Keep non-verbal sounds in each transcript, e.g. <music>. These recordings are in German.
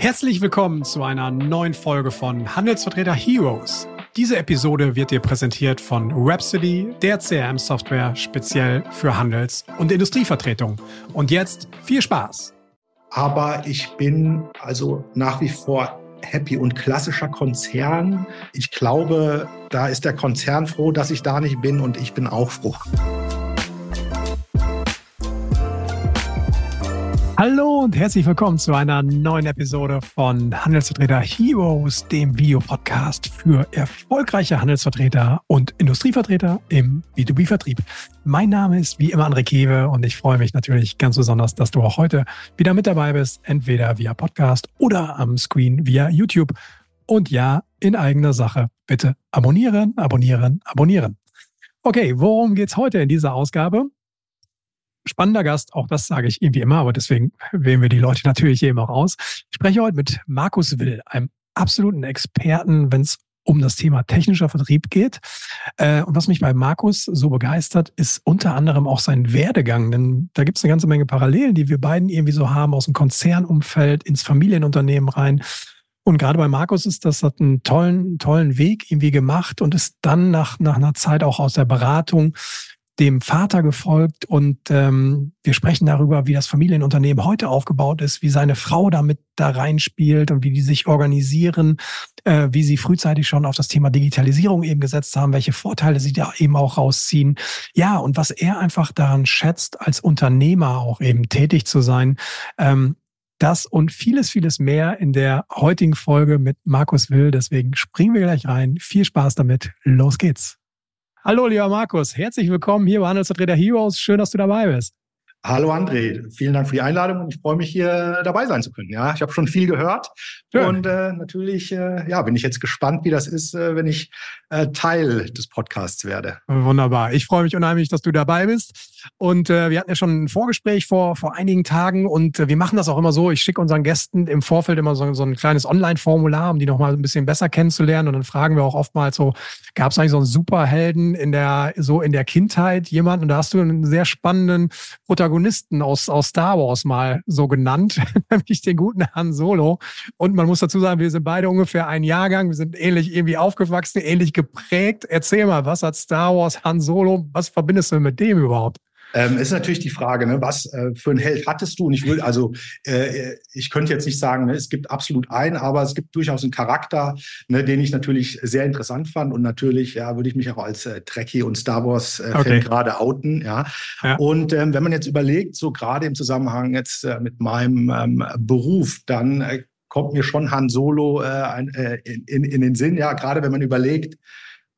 Herzlich willkommen zu einer neuen Folge von Handelsvertreter Heroes. Diese Episode wird dir präsentiert von Rhapsody, der CRM-Software speziell für Handels- und Industrievertretung. Und jetzt viel Spaß! Aber ich bin also nach wie vor happy und klassischer Konzern. Ich glaube, da ist der Konzern froh, dass ich da nicht bin und ich bin auch froh. Hallo und herzlich willkommen zu einer neuen Episode von Handelsvertreter Heroes, dem Videopodcast für erfolgreiche Handelsvertreter und Industrievertreter im B2B-Vertrieb. Mein Name ist wie immer André Kewe und ich freue mich natürlich ganz besonders, dass du auch heute wieder mit dabei bist, entweder via Podcast oder am Screen via YouTube. Und ja, in eigener Sache, bitte abonnieren, abonnieren, abonnieren. Okay, worum geht's heute in dieser Ausgabe? Spannender Gast, auch das sage ich irgendwie immer, aber deswegen wählen wir die Leute natürlich hier immer aus. Ich spreche heute mit Markus Will, einem absoluten Experten, wenn es um das Thema technischer Vertrieb geht. Äh, und was mich bei Markus so begeistert, ist unter anderem auch sein Werdegang. Denn da gibt es eine ganze Menge Parallelen, die wir beiden irgendwie so haben, aus dem Konzernumfeld ins Familienunternehmen rein. Und gerade bei Markus ist das hat einen tollen, tollen Weg irgendwie gemacht und ist dann nach, nach einer Zeit auch aus der Beratung dem Vater gefolgt und ähm, wir sprechen darüber, wie das Familienunternehmen heute aufgebaut ist, wie seine Frau damit da reinspielt und wie die sich organisieren, äh, wie sie frühzeitig schon auf das Thema Digitalisierung eben gesetzt haben, welche Vorteile sie da eben auch rausziehen. Ja, und was er einfach daran schätzt, als Unternehmer auch eben tätig zu sein. Ähm, das und vieles, vieles mehr in der heutigen Folge mit Markus Will. Deswegen springen wir gleich rein. Viel Spaß damit. Los geht's. Hallo, lieber Markus. Herzlich willkommen hier bei Handelsvertreter Heroes. Schön, dass du dabei bist. Hallo André, vielen Dank für die Einladung und ich freue mich hier dabei sein zu können. Ja, ich habe schon viel gehört Schön. und äh, natürlich äh, ja, bin ich jetzt gespannt, wie das ist, äh, wenn ich äh, Teil des Podcasts werde. Wunderbar. Ich freue mich unheimlich, dass du dabei bist. Und äh, wir hatten ja schon ein Vorgespräch vor, vor einigen Tagen und äh, wir machen das auch immer so. Ich schicke unseren Gästen im Vorfeld immer so, so ein kleines Online-Formular, um die nochmal ein bisschen besser kennenzulernen. Und dann fragen wir auch oftmals so, gab es eigentlich so einen Superhelden in der, so in der Kindheit jemand? Und da hast du einen sehr spannenden Protagonisten aus, aus Star Wars mal so genannt, <laughs> nämlich den guten Han Solo. Und man muss dazu sagen, wir sind beide ungefähr ein Jahrgang, wir sind ähnlich irgendwie aufgewachsen, ähnlich geprägt. Erzähl mal, was hat Star Wars, Han Solo, was verbindest du mit dem überhaupt? Ähm, ist natürlich die Frage, ne, was äh, für ein Held hattest du? Und ich will, also äh, ich könnte jetzt nicht sagen, ne, es gibt absolut einen, aber es gibt durchaus einen Charakter, ne, den ich natürlich sehr interessant fand. Und natürlich, ja, würde ich mich auch als äh, Trekkie und Star Wars-Fan äh, okay. gerade outen. Ja. ja. Und ähm, wenn man jetzt überlegt, so gerade im Zusammenhang jetzt äh, mit meinem ähm, Beruf, dann äh, kommt mir schon Han Solo äh, äh in, in, in den Sinn, ja, gerade wenn man überlegt,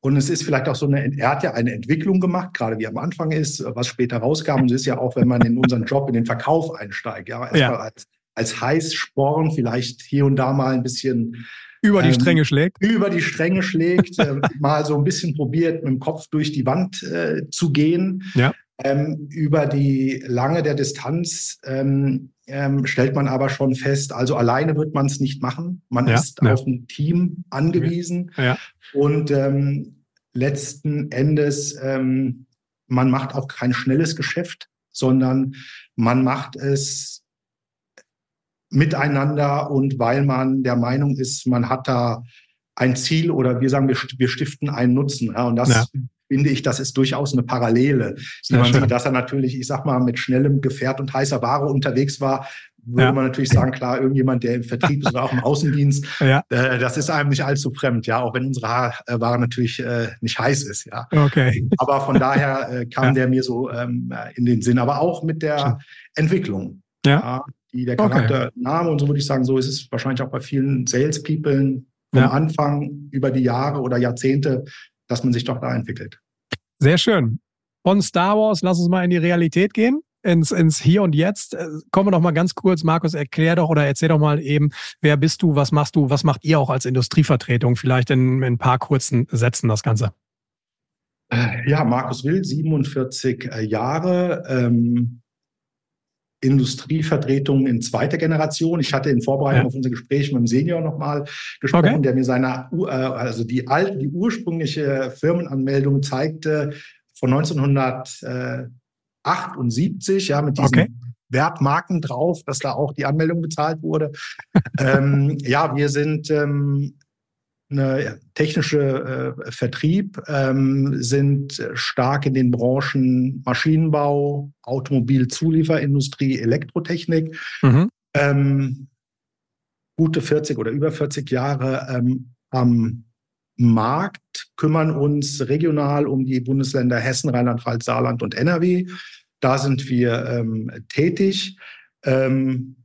und es ist vielleicht auch so eine, er hat ja eine Entwicklung gemacht, gerade wie am Anfang ist, was später rauskam. Und es ist ja auch, wenn man in unseren Job, in den Verkauf einsteigt, ja, erstmal ja. als, als Heißsporn vielleicht hier und da mal ein bisschen über die ähm, Stränge schlägt. Über die Stränge schlägt, äh, <laughs> mal so ein bisschen probiert, mit dem Kopf durch die Wand äh, zu gehen. Ja. Ähm, über die lange der Distanz ähm, ähm, stellt man aber schon fest, also alleine wird man es nicht machen. Man ja, ist ja. auf ein Team angewiesen. Ja. Und ähm, letzten Endes, ähm, man macht auch kein schnelles Geschäft, sondern man macht es miteinander und weil man der Meinung ist, man hat da ein Ziel oder wir sagen, wir, wir stiften einen Nutzen. Ja, und das ja. Finde ich, das ist durchaus eine Parallele. Wie man sieht, dass er natürlich, ich sag mal, mit schnellem Gefährt und heißer Ware unterwegs war, würde ja. man natürlich sagen, klar, irgendjemand, der im Vertrieb ist oder auch im Außendienst, <laughs> ja. äh, das ist einem nicht allzu fremd, ja, auch wenn unsere Ware natürlich äh, nicht heiß ist, ja. Okay. Aber von daher äh, kam ja. der mir so ähm, in den Sinn, aber auch mit der Schön. Entwicklung. Ja. die der Charaktername okay. und so würde ich sagen, so ist es wahrscheinlich auch bei vielen Salespeople vom Anfang über die Jahre oder Jahrzehnte, dass man sich doch da entwickelt. Sehr schön. Von Star Wars, lass uns mal in die Realität gehen ins, ins Hier und Jetzt. Äh, kommen wir noch mal ganz kurz, Markus, erklär doch oder erzähl doch mal eben, wer bist du, was machst du, was macht ihr auch als Industrievertretung? Vielleicht in, in ein paar kurzen Sätzen das Ganze. Äh, ja, Markus Will, 47 äh, Jahre, ähm, Industrievertretung in zweiter Generation. Ich hatte in Vorbereitung ja. auf unser Gespräch mit dem Senior nochmal gesprochen, okay. der mir seine, also die alte, die ursprüngliche Firmenanmeldung zeigte von 1900. 78, ja, mit diesem okay. Wertmarken drauf, dass da auch die Anmeldung bezahlt wurde. <laughs> ähm, ja, wir sind ähm, eine technische äh, Vertrieb, ähm, sind stark in den Branchen Maschinenbau, Automobilzulieferindustrie, Elektrotechnik. Mhm. Ähm, gute 40 oder über 40 Jahre ähm, am Markt, kümmern uns regional um die Bundesländer Hessen, Rheinland-Pfalz, Saarland und NRW. Da sind wir ähm, tätig. Ähm,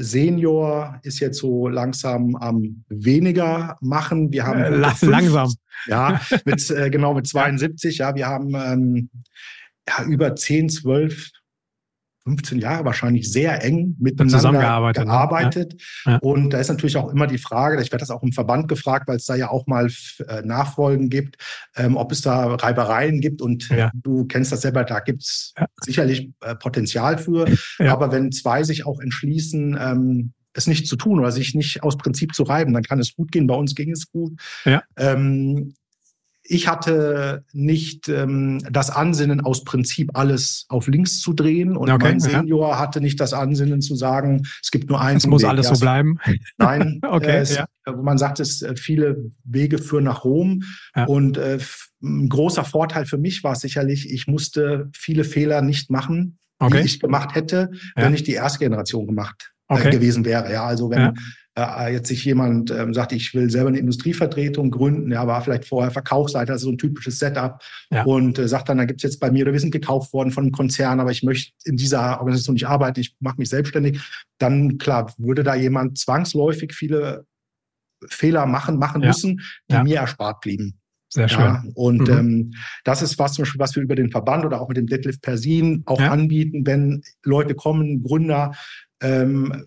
Senior ist jetzt so langsam am weniger machen. Wir haben äh, langsam. Ja, <laughs> mit äh, genau mit 72. Ja, wir haben ähm, ja, über 10, 12 15 Jahre wahrscheinlich sehr eng miteinander zusammengearbeitet. Ne? Gearbeitet. Ja. Ja. Und da ist natürlich auch immer die Frage, ich werde das auch im Verband gefragt, weil es da ja auch mal äh, Nachfolgen gibt, ähm, ob es da Reibereien gibt. Und ja. du kennst das selber, da gibt es sicherlich äh, Potenzial für. Aber wenn zwei sich auch entschließen, ähm, es nicht zu tun oder sich nicht aus Prinzip zu reiben, dann kann es gut gehen. Bei uns ging es gut. Ja. Ähm, ich hatte nicht ähm, das Ansinnen, aus Prinzip alles auf links zu drehen. Und okay, mein Senior ja. hatte nicht das Ansinnen zu sagen, es gibt nur eins. Es muss Weg. alles so bleiben. <laughs> Nein, <laughs> okay, äh, es, ja. man sagt es, äh, viele Wege führen nach Rom. Ja. Und äh, ein großer Vorteil für mich war sicherlich, ich musste viele Fehler nicht machen, okay. die ich gemacht hätte, wenn ich die erste Generation gemacht äh, okay. gewesen wäre. Ja, also wenn äh, jetzt sich jemand ähm, sagt, ich will selber eine Industrievertretung gründen, ja, war vielleicht vorher Verkaufsseite, also so ein typisches Setup ja. und äh, sagt dann, da gibt es jetzt bei mir, oder wir sind gekauft worden von einem Konzern, aber ich möchte in dieser Organisation nicht arbeiten, ich mache mich selbstständig, dann klar, würde da jemand zwangsläufig viele Fehler machen, machen ja. müssen, die ja. mir erspart blieben. Sehr schön. Ja, und mhm. ähm, das ist was zum Beispiel, was wir über den Verband oder auch mit dem Deadlift Persin auch ja. anbieten, wenn Leute kommen, Gründer, ähm,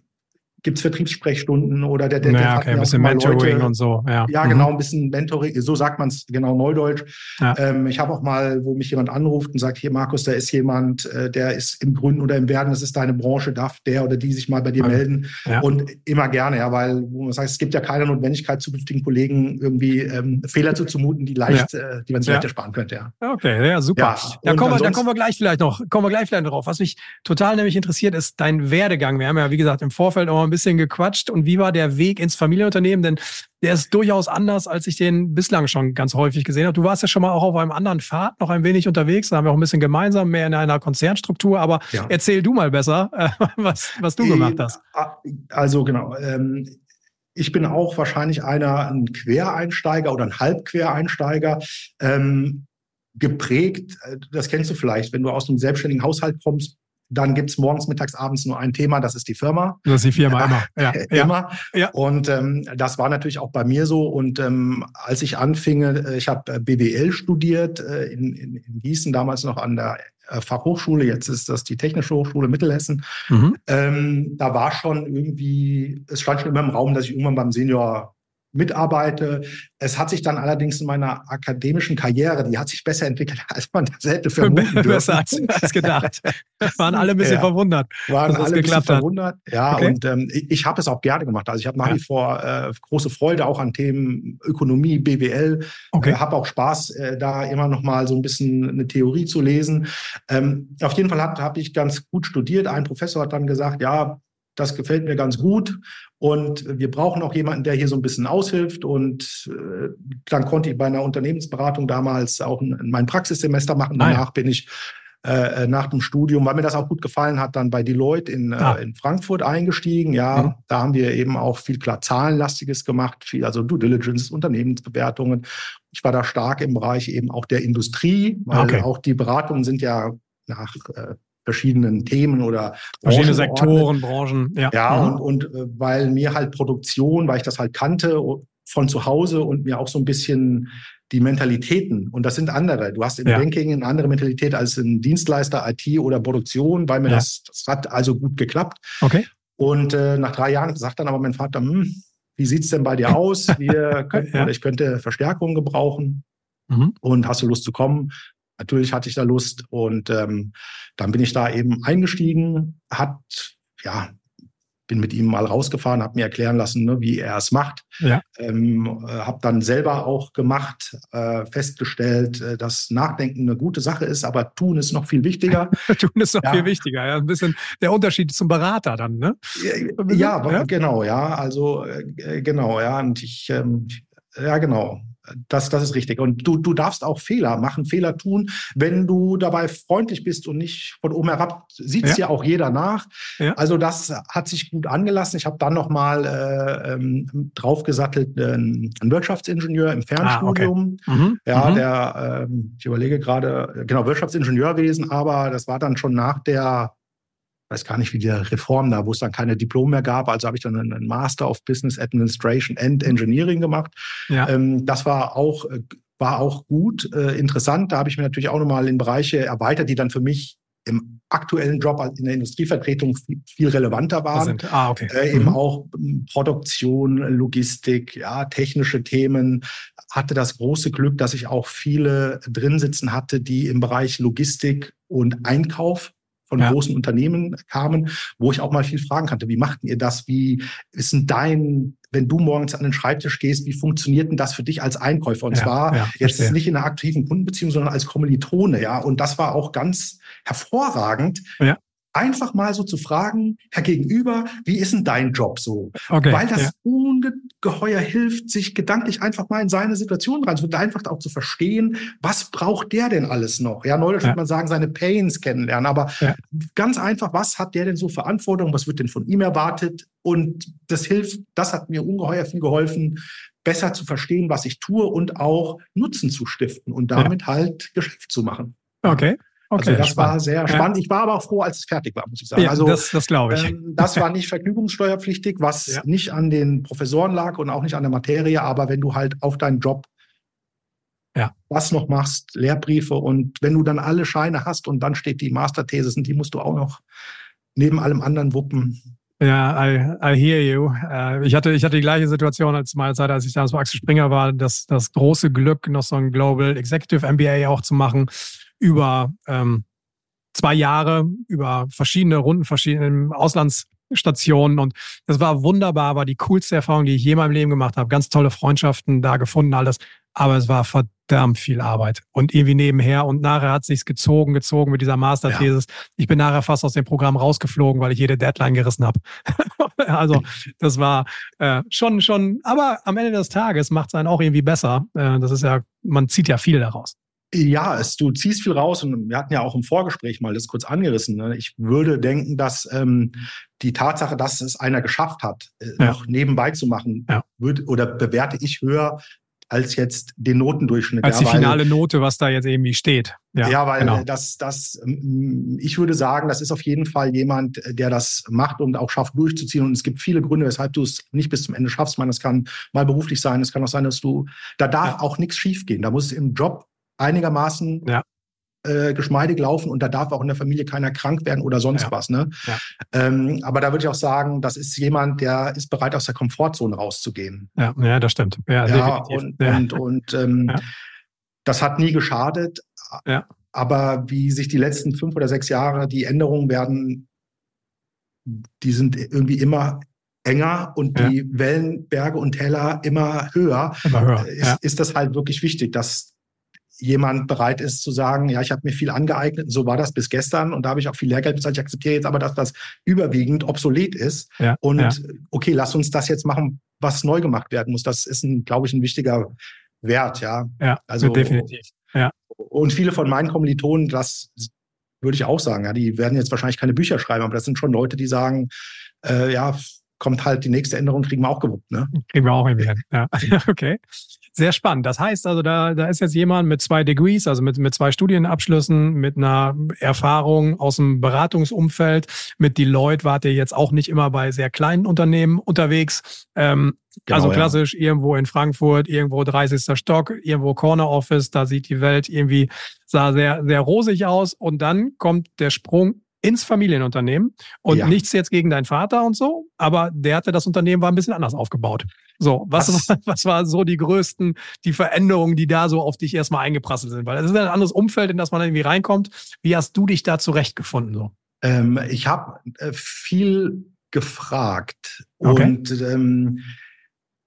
gibt es Vertriebssprechstunden oder der, der, naja, okay, ein bisschen Mentoring Leute, und so. Ja, ja genau, mhm. ein bisschen Mentoring, so sagt man es genau neudeutsch. Ja. Ähm, ich habe auch mal, wo mich jemand anruft und sagt, hier Markus, da ist jemand, äh, der ist im Gründen oder im Werden, das ist deine Branche, darf der oder die sich mal bei dir okay. melden. Ja. Und immer gerne, ja, weil wo man sagt, es gibt ja keine Notwendigkeit, zukünftigen Kollegen irgendwie ähm, Fehler zuzumuten, die leicht, ja. äh, die man sich leicht ersparen könnte, ja. Okay, ja, super. da, kommen wir, da kommen wir gleich vielleicht noch, kommen wir gleich vielleicht drauf. Was mich total nämlich interessiert, ist dein Werdegang. Wir haben ja, wie gesagt, im Vorfeld auch ein bisschen gequatscht. Und wie war der Weg ins Familienunternehmen? Denn der ist durchaus anders, als ich den bislang schon ganz häufig gesehen habe. Du warst ja schon mal auch auf einem anderen Pfad noch ein wenig unterwegs. Da haben wir auch ein bisschen gemeinsam, mehr in einer Konzernstruktur. Aber ja. erzähl du mal besser, äh, was, was du gemacht hast. Also genau. Ähm, ich bin auch wahrscheinlich einer, ein Quereinsteiger oder ein Halbquereinsteiger. Ähm, geprägt, äh, das kennst du vielleicht, wenn du aus einem selbstständigen Haushalt kommst, dann gibt es morgens, mittags, abends nur ein Thema, das ist die Firma. Das ist die Firma, immer. <laughs> Ja, immer. Ja. Und ähm, das war natürlich auch bei mir so. Und ähm, als ich anfing, äh, ich habe äh, BWL studiert äh, in, in, in Gießen, damals noch an der äh, Fachhochschule, jetzt ist das die Technische Hochschule Mittelhessen. Mhm. Ähm, da war schon irgendwie, es stand schon immer im Raum, dass ich irgendwann beim Senior mitarbeite. Es hat sich dann allerdings in meiner akademischen Karriere, die hat sich besser entwickelt, <laughs> als man das hätte vermuten dürfen. Besser als, als gedacht. <laughs> Waren alle ein bisschen ja. verwundert. Waren alle ein bisschen verwundert. Ja, okay. und ähm, ich, ich habe es auch gerne gemacht. Also ich habe nach ja. wie vor äh, große Freude auch an Themen Ökonomie, BWL. Okay. Äh, habe auch Spaß, äh, da immer noch mal so ein bisschen eine Theorie zu lesen. Ähm, auf jeden Fall habe ich ganz gut studiert. Ein Professor hat dann gesagt, ja, das gefällt mir ganz gut. Und wir brauchen auch jemanden, der hier so ein bisschen aushilft. Und äh, dann konnte ich bei einer Unternehmensberatung damals auch ein, mein Praxissemester machen. Danach Nein. bin ich äh, nach dem Studium, weil mir das auch gut gefallen hat, dann bei Deloitte in, ah. äh, in Frankfurt eingestiegen. Ja, mhm. da haben wir eben auch viel klar Zahlenlastiges gemacht, viel, also Due Diligence, Unternehmensbewertungen. Ich war da stark im Bereich eben auch der Industrie, weil okay. auch die Beratungen sind ja nach äh, verschiedenen Themen oder verschiedene Sektoren, Branchen. Ja, ja mhm. und, und äh, weil mir halt Produktion, weil ich das halt kannte von zu Hause und mir auch so ein bisschen die Mentalitäten, und das sind andere. Du hast im ja. Banking eine andere Mentalität als ein Dienstleister, IT oder Produktion, weil mir ja. das, das hat also gut geklappt. Okay. Und äh, nach drei Jahren sagt dann aber mein Vater, hm, wie sieht's denn bei dir <laughs> aus? Wir könnten, ja. ich könnte Verstärkung gebrauchen. Mhm. Und hast du Lust zu kommen? Natürlich hatte ich da Lust und ähm, dann bin ich da eben eingestiegen, hat ja bin mit ihm mal rausgefahren, habe mir erklären lassen, ne, wie er es macht. Ja. Ähm, äh, habe dann selber auch gemacht, äh, festgestellt, äh, dass Nachdenken eine gute Sache ist, aber tun ist noch viel wichtiger. <laughs> tun ist noch ja. viel wichtiger. Ja, ein bisschen der Unterschied zum Berater dann, ne? Ja, ja, genau, ja. Also äh, genau, ja. Und ich, ähm, ja, genau. Das, das ist richtig. Und du, du darfst auch Fehler machen, Fehler tun, wenn du dabei freundlich bist und nicht von oben herab. Sieht es ja. ja auch jeder nach. Ja. Also das hat sich gut angelassen. Ich habe dann noch mal äh, ähm, draufgesattelt äh, einen Wirtschaftsingenieur im Fernstudium. Ah, okay. mhm. Ja, mhm. der, äh, ich überlege gerade, genau, Wirtschaftsingenieurwesen, aber das war dann schon nach der weiß gar nicht, wie die Reform da, wo es dann keine Diplom mehr gab. Also habe ich dann einen Master of Business Administration and Engineering gemacht. Ja. Ähm, das war auch, äh, war auch gut, äh, interessant. Da habe ich mir natürlich auch nochmal in Bereiche erweitert, die dann für mich im aktuellen Job in der Industrievertretung viel, relevanter waren. Ah, okay. Äh, eben mhm. auch hm, Produktion, Logistik, ja, technische Themen. Hatte das große Glück, dass ich auch viele drin sitzen hatte, die im Bereich Logistik und Einkauf von ja. großen Unternehmen kamen, wo ich auch mal viel fragen kannte. Wie machten ihr das? Wie ist denn dein, wenn du morgens an den Schreibtisch gehst, wie funktioniert denn das für dich als Einkäufer? Und ja, zwar ja, jetzt nicht in einer aktiven Kundenbeziehung, sondern als Kommilitone, ja. Und das war auch ganz hervorragend, ja einfach mal so zu fragen, Herr Gegenüber, wie ist denn dein Job so? Okay, Weil das ja. ungeheuer hilft, sich gedanklich einfach mal in seine Situation rein, einfach auch zu verstehen, was braucht der denn alles noch? Ja, neulich ja. würde man sagen, seine Pains kennenlernen, aber ja. ganz einfach, was hat der denn so Verantwortung? Was wird denn von ihm erwartet? Und das hilft, das hat mir ungeheuer viel geholfen, besser zu verstehen, was ich tue und auch Nutzen zu stiften und damit halt Geschäft zu machen. Okay. Okay, also das spannend. war sehr spannend. Ja. Ich war aber auch froh, als es fertig war, muss ich sagen. Ja, also das, das glaube ich. Ähm, das war nicht vergnügungssteuerpflichtig, was ja. nicht an den Professoren lag und auch nicht an der Materie. Aber wenn du halt auf deinen Job ja. was noch machst, Lehrbriefe und wenn du dann alle Scheine hast und dann steht die Masterthesis und die musst du auch noch neben allem anderen wuppen. Ja, I, I hear you. Uh, ich, hatte, ich hatte die gleiche Situation als meine Zeit, als ich damals bei Axel Springer war, das, das große Glück, noch so ein Global Executive MBA auch zu machen über ähm, zwei Jahre, über verschiedene Runden, verschiedene Auslandsstationen. Und das war wunderbar, war die coolste Erfahrung, die ich je in meinem Leben gemacht habe. Ganz tolle Freundschaften da gefunden, alles. Aber es war verdammt viel Arbeit. Und irgendwie nebenher. Und nachher hat sich's gezogen, gezogen mit dieser Masterthesis. Ja. Ich bin nachher fast aus dem Programm rausgeflogen, weil ich jede Deadline gerissen habe. <laughs> also das war äh, schon, schon, aber am Ende des Tages macht es einen auch irgendwie besser. Äh, das ist ja, man zieht ja viel daraus. Ja, es, du ziehst viel raus und wir hatten ja auch im Vorgespräch mal das kurz angerissen. Ne? Ich würde denken, dass ähm, die Tatsache, dass es einer geschafft hat, äh, ja. noch nebenbei zu machen, ja. würde, oder bewerte ich höher als jetzt den Notendurchschnitt. Als die ja, finale Note, was da jetzt irgendwie steht. Ja, ja weil genau. das, das, ich würde sagen, das ist auf jeden Fall jemand, der das macht und auch schafft durchzuziehen. Und es gibt viele Gründe, weshalb du es nicht bis zum Ende schaffst. Ich meine, das kann mal beruflich sein, es kann auch sein, dass du, da darf auch nichts schiefgehen. Da muss es im Job einigermaßen ja. äh, geschmeidig laufen und da darf auch in der Familie keiner krank werden oder sonst ja. was. Ne? Ja. Ähm, aber da würde ich auch sagen, das ist jemand, der ist bereit, aus der Komfortzone rauszugehen. Ja, ja das stimmt. Ja, ja und, und, und ähm, das hat nie geschadet. Ja. Aber wie sich die letzten fünf oder sechs Jahre, die Änderungen werden, die sind irgendwie immer enger und ja. die Wellenberge und Täler immer höher, immer höher. Ist, ja. ist, das halt wirklich wichtig, dass jemand bereit ist zu sagen, ja, ich habe mir viel angeeignet, so war das bis gestern und da habe ich auch viel Lehrgeld bezahlt. Ich akzeptiere jetzt aber, dass das überwiegend obsolet ist. Ja, und ja. okay, lass uns das jetzt machen, was neu gemacht werden muss. Das ist, glaube ich, ein wichtiger Wert, ja. Ja, also definitiv. Ja. Und viele von meinen Kommilitonen, das würde ich auch sagen, ja, die werden jetzt wahrscheinlich keine Bücher schreiben, aber das sind schon Leute, die sagen, äh, ja, kommt halt die nächste Änderung, kriegen wir auch gewuppt. Ne? Kriegen wir auch irgendwie hin. Ja, <laughs> okay. Sehr spannend. Das heißt also, da, da ist jetzt jemand mit zwei Degrees, also mit, mit zwei Studienabschlüssen, mit einer Erfahrung aus dem Beratungsumfeld. Mit Deloitte wart ihr jetzt auch nicht immer bei sehr kleinen Unternehmen unterwegs. Ähm, genau, also klassisch ja. irgendwo in Frankfurt, irgendwo 30. Stock, irgendwo Corner Office, da sieht die Welt irgendwie, sah sehr, sehr rosig aus. Und dann kommt der Sprung ins Familienunternehmen und ja. nichts jetzt gegen deinen Vater und so, aber der hatte das Unternehmen war ein bisschen anders aufgebaut. So, was, was, was war so die größten, die Veränderungen, die da so auf dich erstmal eingeprasselt sind? Weil es ist ein anderes Umfeld, in das man irgendwie reinkommt. Wie hast du dich da zurechtgefunden? So? Ähm, ich habe äh, viel gefragt. Okay. Und ähm,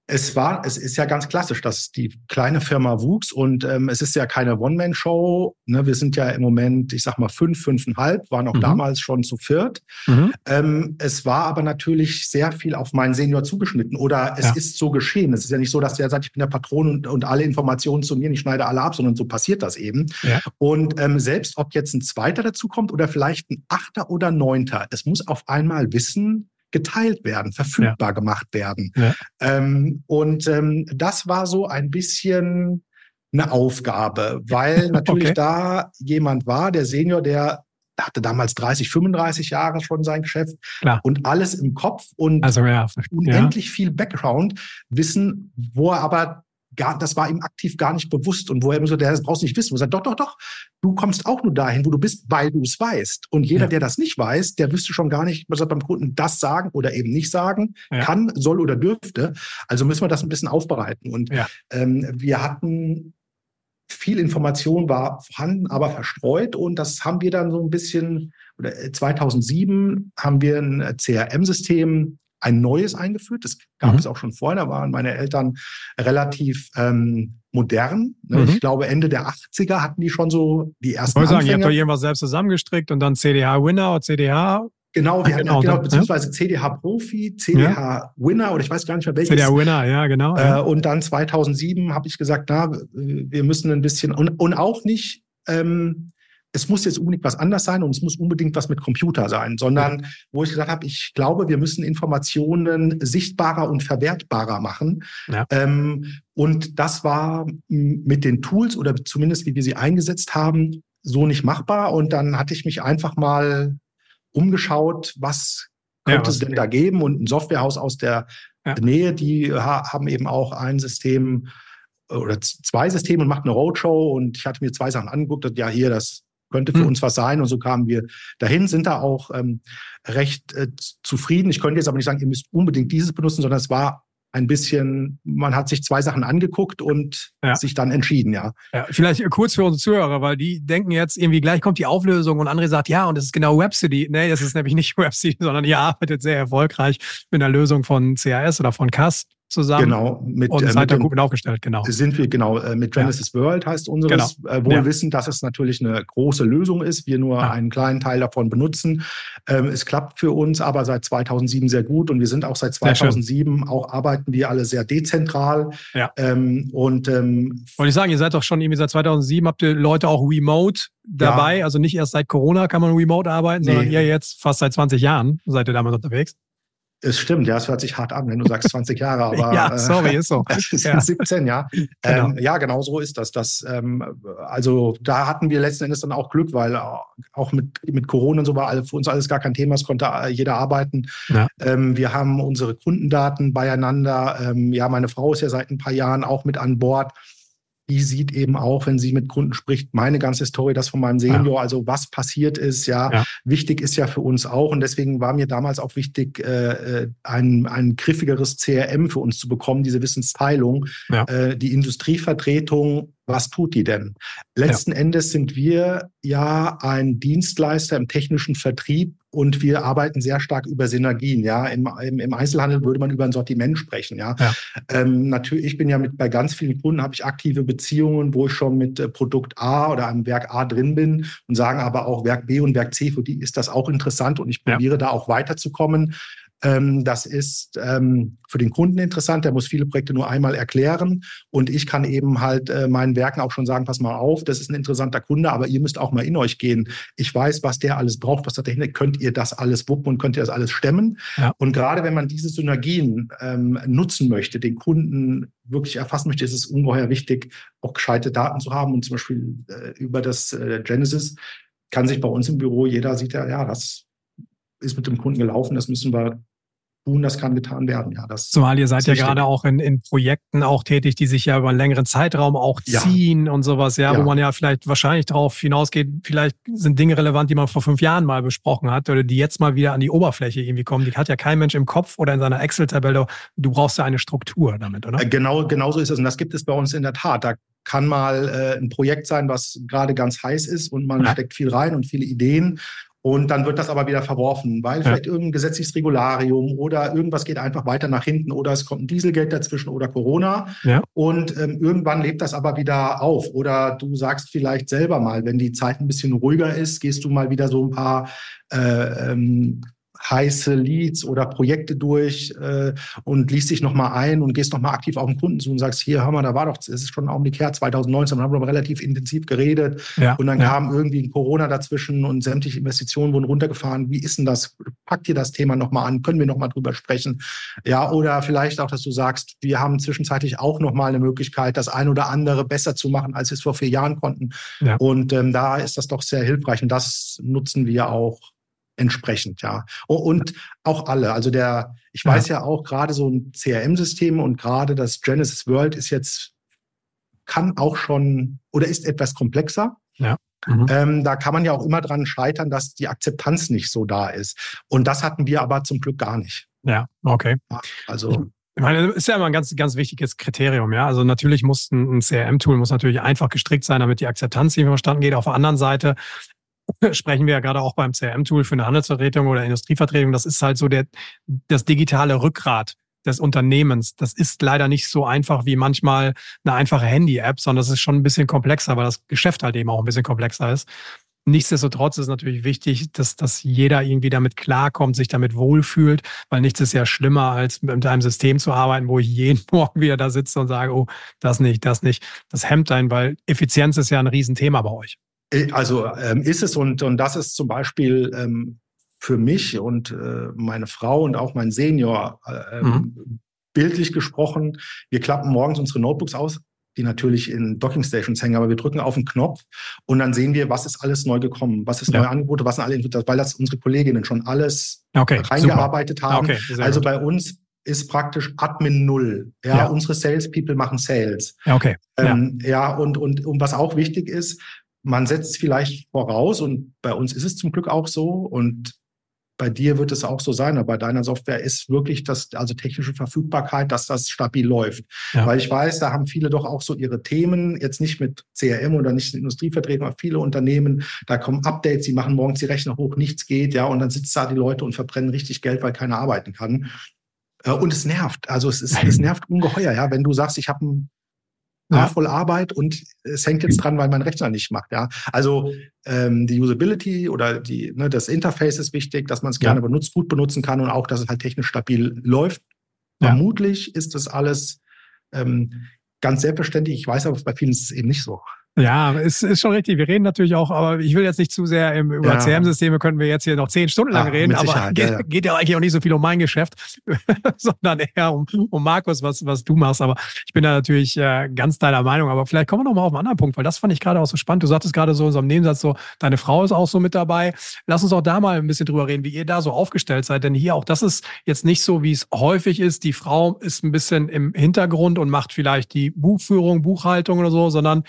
es war, es ist ja ganz klassisch, dass die kleine Firma wuchs und ähm, es ist ja keine One-Man-Show. Ne? Wir sind ja im Moment, ich sag mal, fünf, fünfeinhalb, waren auch mhm. damals schon zu viert. Mhm. Ähm, es war aber natürlich sehr viel auf meinen Senior zugeschnitten oder es ja. ist so geschehen. Es ist ja nicht so, dass der sagt, ich bin der Patron und, und alle Informationen zu mir, ich schneide alle ab, sondern so passiert das eben. Ja. Und ähm, selbst ob jetzt ein Zweiter dazu kommt oder vielleicht ein Achter oder Neunter, es muss auf einmal wissen, geteilt werden, verfügbar ja. gemacht werden. Ja. Ähm, und ähm, das war so ein bisschen eine Aufgabe, weil <laughs> natürlich okay. da jemand war, der Senior, der hatte damals 30, 35 Jahre schon sein Geschäft Klar. und alles im Kopf und also, ja, unendlich viel Background, Wissen, wo er aber gar, das war ihm aktiv gar nicht bewusst und wo er immer so, der das brauchst nicht wissen, er sagt, doch, doch, doch, du kommst auch nur dahin, wo du bist, weil du es weißt. Und jeder, ja. der das nicht weiß, der wüsste schon gar nicht, was er beim Kunden das sagen oder eben nicht sagen ja. kann, soll oder dürfte. Also müssen wir das ein bisschen aufbereiten. Und ja. ähm, wir hatten viel Information war vorhanden, aber verstreut. Und das haben wir dann so ein bisschen, oder 2007 äh, haben wir ein CRM-System ein neues eingeführt. Das gab mhm. es auch schon vorher. Da waren meine Eltern relativ ähm, modern. Ne? Mhm. Ich glaube, Ende der 80er hatten die schon so die ersten. Ich wollte sagen, ihr habt doch irgendwas selbst zusammengestrickt und dann CDH Winner oder CDH Genau, wir hatten genau, genau beziehungsweise CDH Profi, CDH ja. Winner oder ich weiß gar nicht mehr welches. CDH Winner, ja, genau. Äh, und dann 2007 habe ich gesagt, na, wir müssen ein bisschen und, und auch nicht ähm, es muss jetzt unbedingt was anders sein und es muss unbedingt was mit Computer sein, sondern wo ich gesagt habe, ich glaube, wir müssen Informationen sichtbarer und verwertbarer machen. Ja. Ähm, und das war mit den Tools oder zumindest wie wir sie eingesetzt haben, so nicht machbar. Und dann hatte ich mich einfach mal umgeschaut, was könnte ja, es denn da geben? Und ein Softwarehaus aus der ja. Nähe, die haben eben auch ein System oder zwei Systeme und macht eine Roadshow. Und ich hatte mir zwei Sachen angeguckt, ja, hier, das könnte für hm. uns was sein. Und so kamen wir dahin, sind da auch ähm, recht äh, zufrieden. Ich könnte jetzt aber nicht sagen, ihr müsst unbedingt dieses benutzen, sondern es war ein bisschen, man hat sich zwei Sachen angeguckt und ja. sich dann entschieden, ja. ja. Vielleicht kurz für unsere Zuhörer, weil die denken jetzt irgendwie gleich kommt die Auflösung und andere sagt, ja, und das ist genau WebCity. Nee, das ist nämlich nicht <laughs> WebCity, sondern ihr arbeitet sehr erfolgreich mit einer Lösung von CAS oder von CAS zusammen. Genau, mit, und äh, seid da gut aufgestellt, genau. Sind wir, genau, äh, mit Genesis ja. World heißt unseres genau. äh, Wohlwissen, ja. dass es natürlich eine große Lösung ist, wir nur ja. einen kleinen Teil davon benutzen. Ähm, es klappt für uns aber seit 2007 sehr gut und wir sind auch seit 2007, auch arbeiten wir alle sehr dezentral. Ja. Ähm, und ähm, wollte ich sagen, ihr seid doch schon irgendwie seit 2007, habt ihr Leute auch remote dabei, also nicht erst seit Corona kann man remote arbeiten, nee. sondern ihr jetzt fast seit 20 Jahren seid ihr damals unterwegs. Es stimmt, ja, es hört sich hart an, wenn du sagst 20 Jahre, <laughs> aber ja, sorry, ist so. <laughs> Es ja. 17, ja. <laughs> Genau. Ähm, ja, genau so ist das. das ähm, also da hatten wir letzten Endes dann auch Glück, weil auch mit, mit Corona und so war für uns alles gar kein Thema, es konnte jeder arbeiten. Ja. Ähm, wir haben unsere Kundendaten beieinander. Ähm, ja, meine Frau ist ja seit ein paar Jahren auch mit an Bord die sieht eben auch, wenn sie mit Kunden spricht, meine ganze Story, das von meinem Senior, ja. also was passiert ist, ja, ja, wichtig ist ja für uns auch. Und deswegen war mir damals auch wichtig, äh, äh ein, ein griffigeres CRM für uns zu bekommen, diese Wissensteilung, ja. äh, die Industrievertretung was tut die denn? Letzten ja. Endes sind wir ja ein Dienstleister im technischen Vertrieb und wir arbeiten sehr stark über Synergien. Ja, im, im, im Einzelhandel würde man über ein Sortiment sprechen. Ja, ja. Ähm, natürlich, ich bin ja mit bei ganz vielen Kunden habe ich aktive Beziehungen, wo ich schon mit äh, Produkt A oder einem Werk A drin bin und sagen aber auch Werk B und Werk C, für die ist das auch interessant und ich probiere ja. da auch weiterzukommen. Ähm, das ist ähm, für den Kunden interessant. Der muss viele Projekte nur einmal erklären. Und ich kann eben halt äh, meinen Werken auch schon sagen, pass mal auf, das ist ein interessanter Kunde, aber ihr müsst auch mal in euch gehen. Ich weiß, was der alles braucht, was da dahinter, könnt ihr das alles wuppen und könnt ihr das alles stemmen. Ja. Und gerade wenn man diese Synergien ähm, nutzen möchte, den Kunden wirklich erfassen möchte, ist es ungeheuer wichtig, auch gescheite Daten zu haben. Und zum Beispiel äh, über das äh, Genesis kann sich bei uns im Büro jeder sieht ja, ja, das ist mit dem Kunden gelaufen, das müssen wir tun, das kann getan werden. Ja, das Zumal ihr seid ja gerade auch in, in Projekten auch tätig, die sich ja über einen längeren Zeitraum auch ziehen ja. und sowas, ja, ja, wo man ja vielleicht wahrscheinlich darauf hinausgeht, vielleicht sind Dinge relevant, die man vor fünf Jahren mal besprochen hat oder die jetzt mal wieder an die Oberfläche irgendwie kommen. Die hat ja kein Mensch im Kopf oder in seiner Excel-Tabelle. Du brauchst ja eine Struktur damit, oder? Äh, genau, genau so ist es. Und das gibt es bei uns in der Tat. Da kann mal äh, ein Projekt sein, was gerade ganz heiß ist und man ja. steckt viel rein und viele Ideen. Und dann wird das aber wieder verworfen, weil ja. vielleicht irgendein gesetzliches Regularium oder irgendwas geht einfach weiter nach hinten oder es kommt ein Dieselgeld dazwischen oder Corona. Ja. Und ähm, irgendwann lebt das aber wieder auf. Oder du sagst vielleicht selber mal, wenn die Zeit ein bisschen ruhiger ist, gehst du mal wieder so ein paar äh, ähm, heiße Leads oder Projekte durch äh, und liest dich nochmal ein und gehst nochmal aktiv auf den Kunden zu und sagst, hier, hör mal, da war doch, es ist schon ein Augenblick her, 2019, haben wir relativ intensiv geredet ja, und dann ja. kam irgendwie ein Corona dazwischen und sämtliche Investitionen wurden runtergefahren. Wie ist denn das? Packt dir das Thema nochmal an? Können wir nochmal drüber sprechen? Ja, oder vielleicht auch, dass du sagst, wir haben zwischenzeitlich auch nochmal eine Möglichkeit, das ein oder andere besser zu machen, als wir es vor vier Jahren konnten. Ja. Und ähm, da ist das doch sehr hilfreich und das nutzen wir auch entsprechend, ja. Und auch alle. Also der, ich ja. weiß ja auch, gerade so ein CRM-System und gerade das Genesis World ist jetzt, kann auch schon oder ist etwas komplexer. Ja. Mhm. Ähm, da kann man ja auch immer dran scheitern, dass die Akzeptanz nicht so da ist. Und das hatten wir aber zum Glück gar nicht. Ja, okay. Ja, also. Ich meine, das ist ja immer ein ganz, ganz wichtiges Kriterium, ja. Also natürlich muss ein, ein CRM-Tool muss natürlich einfach gestrickt sein, damit die Akzeptanz irgendwie verstanden geht. Auf der anderen Seite sprechen wir ja gerade auch beim CRM-Tool für eine Handelsvertretung oder Industrievertretung. Das ist halt so der, das digitale Rückgrat des Unternehmens. Das ist leider nicht so einfach wie manchmal eine einfache Handy-App, sondern das ist schon ein bisschen komplexer, weil das Geschäft halt eben auch ein bisschen komplexer ist. Nichtsdestotrotz ist natürlich wichtig, dass, dass jeder irgendwie damit klarkommt, sich damit wohlfühlt, weil nichts ist ja schlimmer, als mit einem System zu arbeiten, wo ich jeden <laughs> Morgen wieder da sitze und sage, oh, das nicht, das nicht. Das hemmt einen, weil Effizienz ist ja ein Riesenthema bei euch. Äh, also ähm, ist es und, und das ist zum Beispiel ähm, für mich und äh, meine Frau und auch mein Senior äh, ähm, mhm. bildlich gesprochen. Wir klappen morgens unsere Notebooks aus, die natürlich in Docking Stations hängen, aber wir drücken auf den Knopf und dann sehen wir, was ist alles neu gekommen, was ist ja. neue Angebote, was sind alle, weil das unsere Kolleginnen schon alles okay, reingearbeitet super. haben. Okay, also gut. bei uns ist praktisch Admin null. Ja, ja. unsere Salespeople machen Sales. Ja, okay. Ähm, ja. ja, und, und, und was auch wichtig ist, man setzt vielleicht voraus und bei uns ist es zum Glück auch so und bei dir wird es auch so sein, aber bei deiner Software ist wirklich das, also technische Verfügbarkeit, dass das stabil läuft. Ja. Weil ich weiß, da haben viele doch auch so ihre Themen, jetzt nicht mit CRM oder nicht mit Industrievertretungen, aber viele Unternehmen, da kommen Updates, sie machen morgens die Rechner hoch, nichts geht, ja, und dann sitzen da die Leute und verbrennen richtig Geld, weil keiner arbeiten kann. Äh, und es nervt. Also es, ist, es <laughs> nervt ungeheuer, ja. Wenn du sagst, ich habe ein ja. voll Arbeit und es hängt jetzt dran, weil mein Rechner nicht macht. Ja, also ähm, die Usability oder die, ne, das Interface ist wichtig, dass man es gerne ja. benutzt, gut benutzen kann und auch, dass es halt technisch stabil läuft. Ja. Vermutlich ist das alles ähm, ganz selbstverständlich. Ich weiß aber, bei vielen ist es eben nicht so. Ja, es ist schon richtig. Wir reden natürlich auch, aber ich will jetzt nicht zu sehr im, über ja. CRM-Systeme, können wir jetzt hier noch zehn Stunden lang ja, reden, aber geht ja, geht ja eigentlich auch nicht so viel um mein Geschäft, <laughs> sondern eher um, um Markus, was, was du machst. Aber ich bin da natürlich äh, ganz deiner Meinung. Aber vielleicht kommen wir noch mal auf einen anderen Punkt, weil das fand ich gerade auch so spannend. Du sagtest gerade so in unserem Nebensatz so, deine Frau ist auch so mit dabei. Lass uns auch da mal ein bisschen drüber reden, wie ihr da so aufgestellt seid. Denn hier auch, das ist jetzt nicht so, wie es häufig ist. Die Frau ist ein bisschen im Hintergrund und macht vielleicht die Buchführung, Buchhaltung oder so, sondern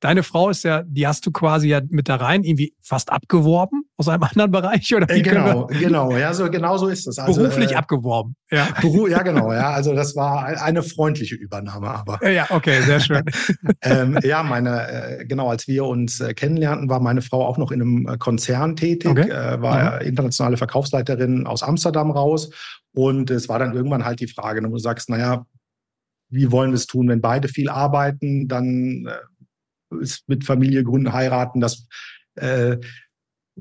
Deine Frau ist ja, die hast du quasi ja mit da rein irgendwie fast abgeworben aus einem <laughs> anderen Bereich oder wie äh, Genau, genau, ja, so genau so ist es. Also, beruflich äh, abgeworben. Ja. Beru ja, <laughs> genau, ja. Also das war eine freundliche Übernahme, aber. Ja, okay, sehr schön. <laughs> ähm, ja, meine, äh, genau, als wir uns äh, kennenlernten, war meine Frau auch noch in einem äh, Konzern tätig, okay. äh, war mhm. internationale Verkaufsleiterin aus Amsterdam raus. Und es war dann irgendwann halt die Frage, wo du sagst, naja, wie wollen wir es tun? Wenn beide viel arbeiten, dann ist mit Familie gründen, heiraten, das äh,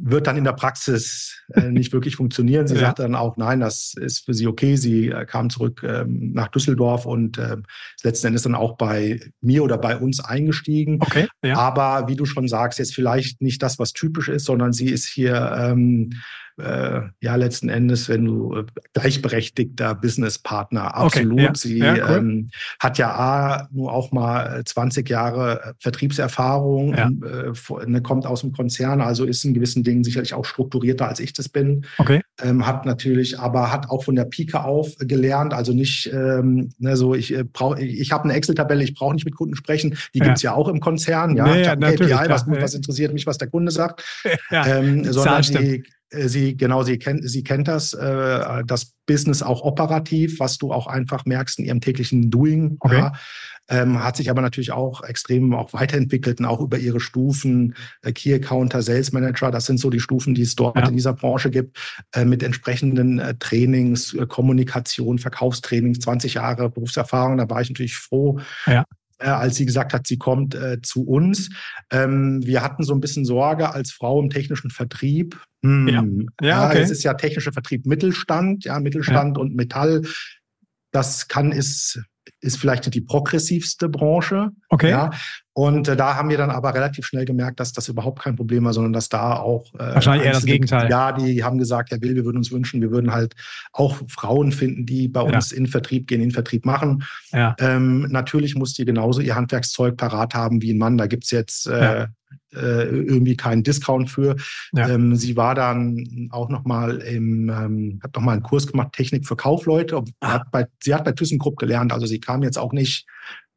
wird dann in der Praxis äh, <laughs> nicht wirklich funktionieren. Sie ja. sagt dann auch, nein, das ist für sie okay. Sie äh, kam zurück ähm, nach Düsseldorf und äh, letzten Endes dann auch bei mir oder bei uns eingestiegen. Okay, ja. Aber wie du schon sagst, jetzt vielleicht nicht das, was typisch ist, sondern sie ist hier ähm, äh, ja letzten Endes, wenn du äh, gleichberechtigter Businesspartner, absolut. Okay, ja, Sie ja, cool. ähm, hat ja A, nur auch mal 20 Jahre äh, Vertriebserfahrung, ja. äh, ne, kommt aus dem Konzern, also ist in gewissen Dingen sicherlich auch strukturierter, als ich das bin. Okay. Ähm, hat natürlich, aber hat auch von der Pike auf gelernt, also nicht ähm, ne, so, ich äh, brauche, ich habe eine Excel-Tabelle, ich brauche nicht mit Kunden sprechen, die ja. gibt's ja auch im Konzern, ja. Nee, ja KPI, was, was interessiert mich, was der Kunde sagt. <laughs> Ähm, sondern die, äh, sie, genau, sie kennt, sie kennt das, äh, das Business auch operativ, was du auch einfach merkst in ihrem täglichen Doing. Okay. Ja. Ähm, hat sich aber natürlich auch extrem auch weiterentwickelt und auch über ihre Stufen, äh, Key Accounter, Sales Manager, das sind so die Stufen, die es dort ja. in dieser Branche gibt, äh, mit entsprechenden äh, Trainings, äh, Kommunikation, Verkaufstrainings, 20 Jahre Berufserfahrung. Da war ich natürlich froh, ja äh, als sie gesagt hat, sie kommt äh, zu uns. Ähm, wir hatten so ein bisschen Sorge als Frau im technischen Vertrieb. Hm, ja, ja, okay. es ist ja technischer Vertrieb Mittelstand, ja, Mittelstand ja. und Metall. Das kann ist ist vielleicht die progressivste Branche. Okay. Ja. Und äh, da haben wir dann aber relativ schnell gemerkt, dass das überhaupt kein Problem war, sondern dass da auch. Äh, Wahrscheinlich eher das Gegenteil. Ja, die haben gesagt, Herr Will, wir würden uns wünschen, wir würden halt auch Frauen finden, die bei uns ja. in Vertrieb gehen, in Vertrieb machen. Ja. Ähm, natürlich muss die genauso ihr Handwerkszeug parat haben wie ein Mann. Da gibt's jetzt äh, äh, irgendwie keinen Discount für. Ja. Ähm, sie war dann auch nochmal im, ähm, hat nochmal einen Kurs gemacht, Technik für Kaufleute. Ah. Hat bei, sie hat bei ThyssenKrupp gelernt, also sie kam jetzt auch nicht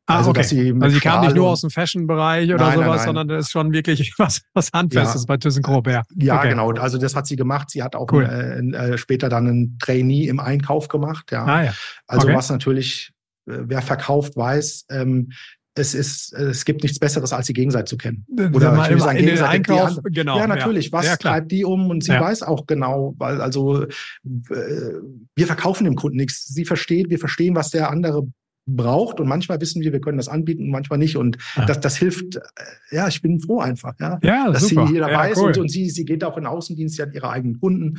Ah, also, okay. sie also sie kam nicht nur aus dem Fashion-Bereich oder nein, sowas, nein, nein. sondern das ist schon wirklich <laughs> was, was Handfestes ja. bei ThyssenKrupp, ja. Ja, okay. genau. Also das hat sie gemacht. Sie hat auch cool. äh, äh, später dann einen Trainee im Einkauf gemacht, ja. Ah, ja. Also okay. was natürlich, äh, wer verkauft, weiß, ähm, es ist, es gibt nichts Besseres, als die Gegenseite zu kennen. Oder ich will sagen, in Gegenseite, Einkauf, genau. Ja, natürlich. Ja. Was ja, treibt die um? Und sie ja. weiß auch genau, weil also äh, wir verkaufen dem Kunden nichts. Sie versteht, wir verstehen, was der andere braucht und manchmal wissen wir, wir können das anbieten und manchmal nicht und das, das hilft, äh, ja, ich bin froh einfach, ja, ja dass super. sie jeder weiß cool. und, und sie, sie geht auch in Außendienst, sie hat ihre eigenen Kunden.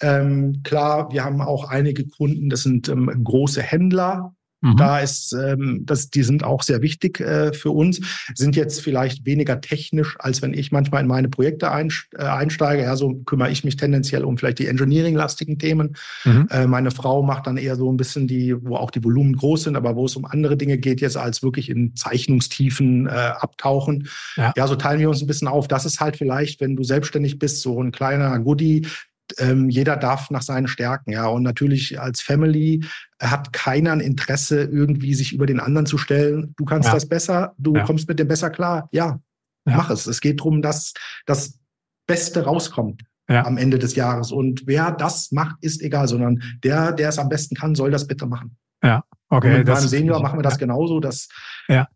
Ähm, klar, wir haben auch einige Kunden, das sind ähm, große Händler, Mhm. Da ist, ähm, das, die sind auch sehr wichtig äh, für uns, sind jetzt vielleicht weniger technisch, als wenn ich manchmal in meine Projekte äh, einsteige. Ja, so kümmere ich mich tendenziell um vielleicht die Engineering-lastigen Themen. Mhm. Äh, meine Frau macht dann eher so ein bisschen die, wo auch die Volumen groß sind, aber wo es um andere Dinge geht jetzt als wirklich in Zeichnungstiefen äh, abtauchen. Ja. ja, so teilen wir uns ein bisschen auf. Das ist halt vielleicht, wenn du selbstständig bist, so ein kleiner Goodie, ähm, jeder darf nach seinen Stärken, ja. Und natürlich als Family hat keiner ein Interesse, irgendwie sich über den anderen zu stellen. Du kannst ja. das besser, du ja. kommst mit dem besser klar. Ja, ja, mach es. Es geht darum, dass das Beste rauskommt am Ende des Jahres. Und wer das macht, ist egal, sondern der, der es am besten kann, soll das bitte machen. Ja, okay. Und beim Senior machen wir das genauso, dass ja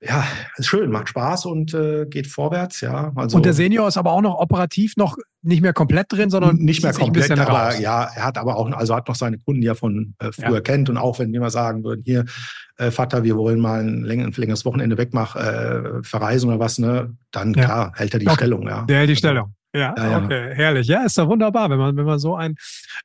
ja, ist schön, macht Spaß und äh, geht vorwärts, ja. Also, und der Senior ist aber auch noch operativ noch nicht mehr komplett drin, sondern nicht mehr komplett, aber raus. ja, er hat aber auch, also hat noch seine Kunden, die er von äh, früher ja. kennt und auch wenn wir mal sagen würden, hier, äh, Vater, wir wollen mal ein, läng ein längeres Wochenende wegmachen, äh, verreisen oder was, ne, dann ja. klar, hält er die okay. Stellung, ja. Der hält die also, Stellung. Ja, ja, okay, herrlich. Ja, ist doch wunderbar, wenn man, wenn man so ein,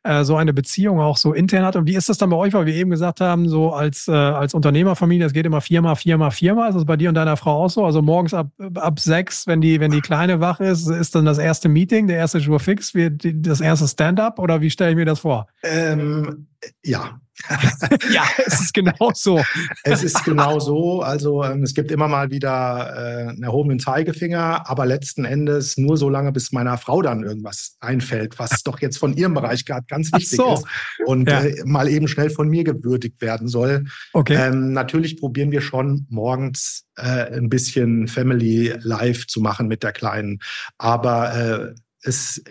äh, so eine Beziehung auch so intern hat. Und wie ist das dann bei euch, weil wir eben gesagt haben, so als, äh, als Unternehmerfamilie, es geht immer viermal, viermal, viermal. Ist das bei dir und deiner Frau auch so? Also morgens ab, ab sechs, wenn die, wenn die Kleine wach ist, ist dann das erste Meeting, der erste Jour fix, das erste Stand-up oder wie stelle ich mir das vor? Ähm, ja, <laughs> ja, es ist genau so. es ist genau so. Also ähm, es gibt immer mal wieder äh, einen erhobenen Zeigefinger, aber letzten Endes nur so lange, bis meiner Frau dann irgendwas einfällt, was doch jetzt von ihrem Bereich gerade ganz wichtig so. ist und ja. äh, mal eben schnell von mir gewürdigt werden soll. Okay. Ähm, natürlich probieren wir schon morgens äh, ein bisschen Family Life zu machen mit der Kleinen, aber äh, es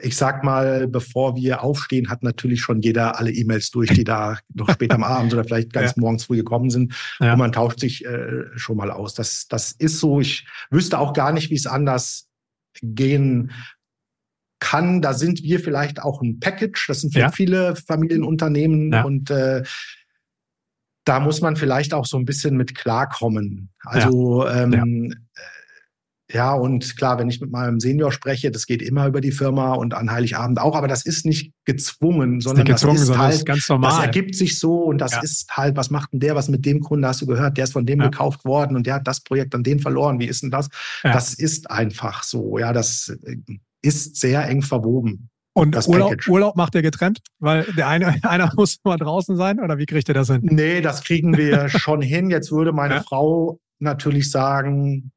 ich sag mal, bevor wir aufstehen, hat natürlich schon jeder alle E-Mails durch, die da noch spät am Abend oder vielleicht <laughs> ganz ja. morgens früh gekommen sind. Ja. Und man tauscht sich äh, schon mal aus. Das, das ist so. Ich wüsste auch gar nicht, wie es anders gehen kann. Da sind wir vielleicht auch ein Package. Das sind ja. viele Familienunternehmen und äh, da muss man vielleicht auch so ein bisschen mit klarkommen. Also ähm, ja, und klar, wenn ich mit meinem Senior spreche, das geht immer über die Firma und an Heiligabend auch, aber das ist nicht gezwungen, sondern das ist, gezwungen, das ist halt ganz normal. Das ergibt sich so und das ja. ist halt, was macht denn der, was mit dem Kunde hast du gehört, der ist von dem ja. gekauft worden und der hat das Projekt an den verloren. Wie ist denn das? Ja. Das ist einfach so. Ja, das äh, ist sehr eng verwoben. Und Urlaub, Urlaub, macht ihr getrennt? Weil der eine, <laughs> einer muss mal draußen sein oder wie kriegt ihr das hin? Nee, das kriegen wir schon hin. Jetzt würde meine Frau natürlich sagen,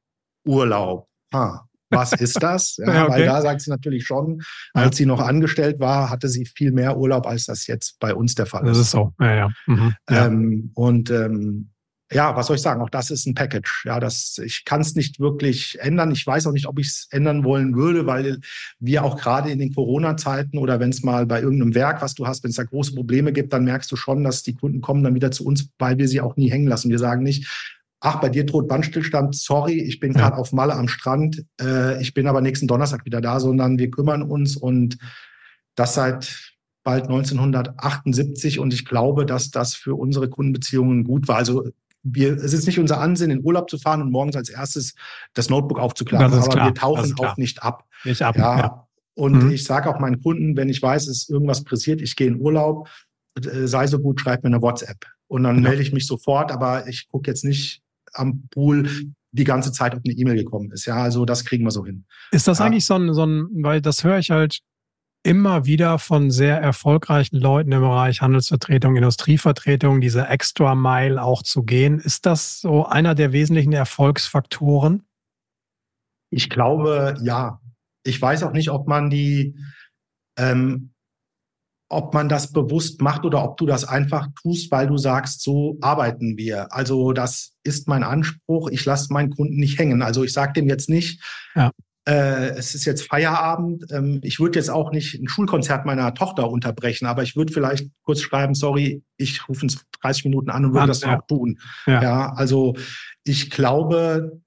Urlaub. Ha, was ist das? <laughs> Ja, okay. Weil da sagt sie natürlich schon, als sie noch angestellt war, hatte sie viel mehr Urlaub, als das jetzt bei uns der Fall ist. Das ist so, ja, ja. Mhm. Ähm, und ähm, ja, was soll ich sagen? Auch das ist ein Package. Ja, das, ich kann es nicht wirklich ändern. Ich weiß auch nicht, ob ich es ändern wollen würde, weil wir auch gerade in den Corona-Zeiten oder wenn es mal bei irgendeinem Werk, was du hast, wenn es da große Probleme gibt, dann merkst du schon, dass die Kunden kommen dann wieder zu uns, weil wir sie auch nie hängen lassen. Wir sagen nicht, ach, bei dir droht Bandstillstand, sorry, ich bin gerade auf Malle am Strand, äh, ich bin aber nächsten Donnerstag wieder da, sondern wir kümmern uns und das seit bald 1978 und ich glaube, dass das für unsere Kundenbeziehungen gut war. Also wir, es ist nicht unser Ansinn, in Urlaub zu fahren und morgens als erstes das Notebook aufzuklappen, aber klar. wir tauchen auch nicht ab. Nicht ab. Ja. ja. Und mhm. ich sage auch meinen Kunden, wenn ich weiß, es ist irgendwas pressiert, ich gehe in Urlaub, äh, sei so gut, schreib mir eine WhatsApp. Und dann ja. melde ich mich sofort, aber ich gucke jetzt nicht am Pool die ganze Zeit, ob eine E-Mail gekommen ist. Ja, also das kriegen wir so hin. Ist das ja. eigentlich so ein, so ein, weil das höre ich halt immer wieder von sehr erfolgreichen Leuten im Bereich Handelsvertretung, Industrievertretung, diese Extra Mile auch zu gehen. Ist das so einer der wesentlichen Erfolgsfaktoren? Ich glaube, ja. Ich weiß auch nicht, ob man die, ähm, ob man das bewusst macht oder ob du das einfach tust, weil du sagst, so arbeiten wir. Also das ist mein Anspruch. Ich lasse meinen Kunden nicht hängen. Also ich sage dem jetzt nicht, ja äh, es ist jetzt Feierabend. Ähm, ich würde jetzt auch nicht ein Schulkonzert meiner Tochter unterbrechen, aber ich würde vielleicht kurz schreiben, sorry, ich rufe in 30 Minuten an und würde das ja. auch tun. Ja. ja, also ich glaube,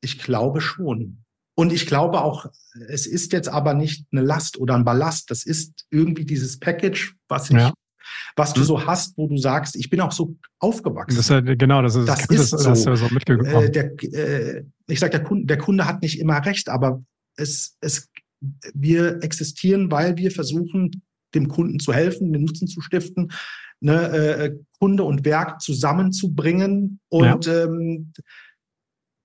ich glaube schon. Und ich glaube auch, es ist jetzt aber nicht eine Last oder ein Ballast. Das ist irgendwie dieses Package, was ich ja was du hm. so hast, wo du sagst, ich bin auch so aufgewachsen. Das ist, genau, das ist, das ist das, so. Hast du so mitgekommen. Äh, der, äh, ich sage, der Kunde, der Kunde hat nicht immer recht, aber es, es, wir existieren, weil wir versuchen, dem Kunden zu helfen, den Nutzen zu stiften, ne, äh, Kunde und Werk zusammenzubringen. Und ja. ähm,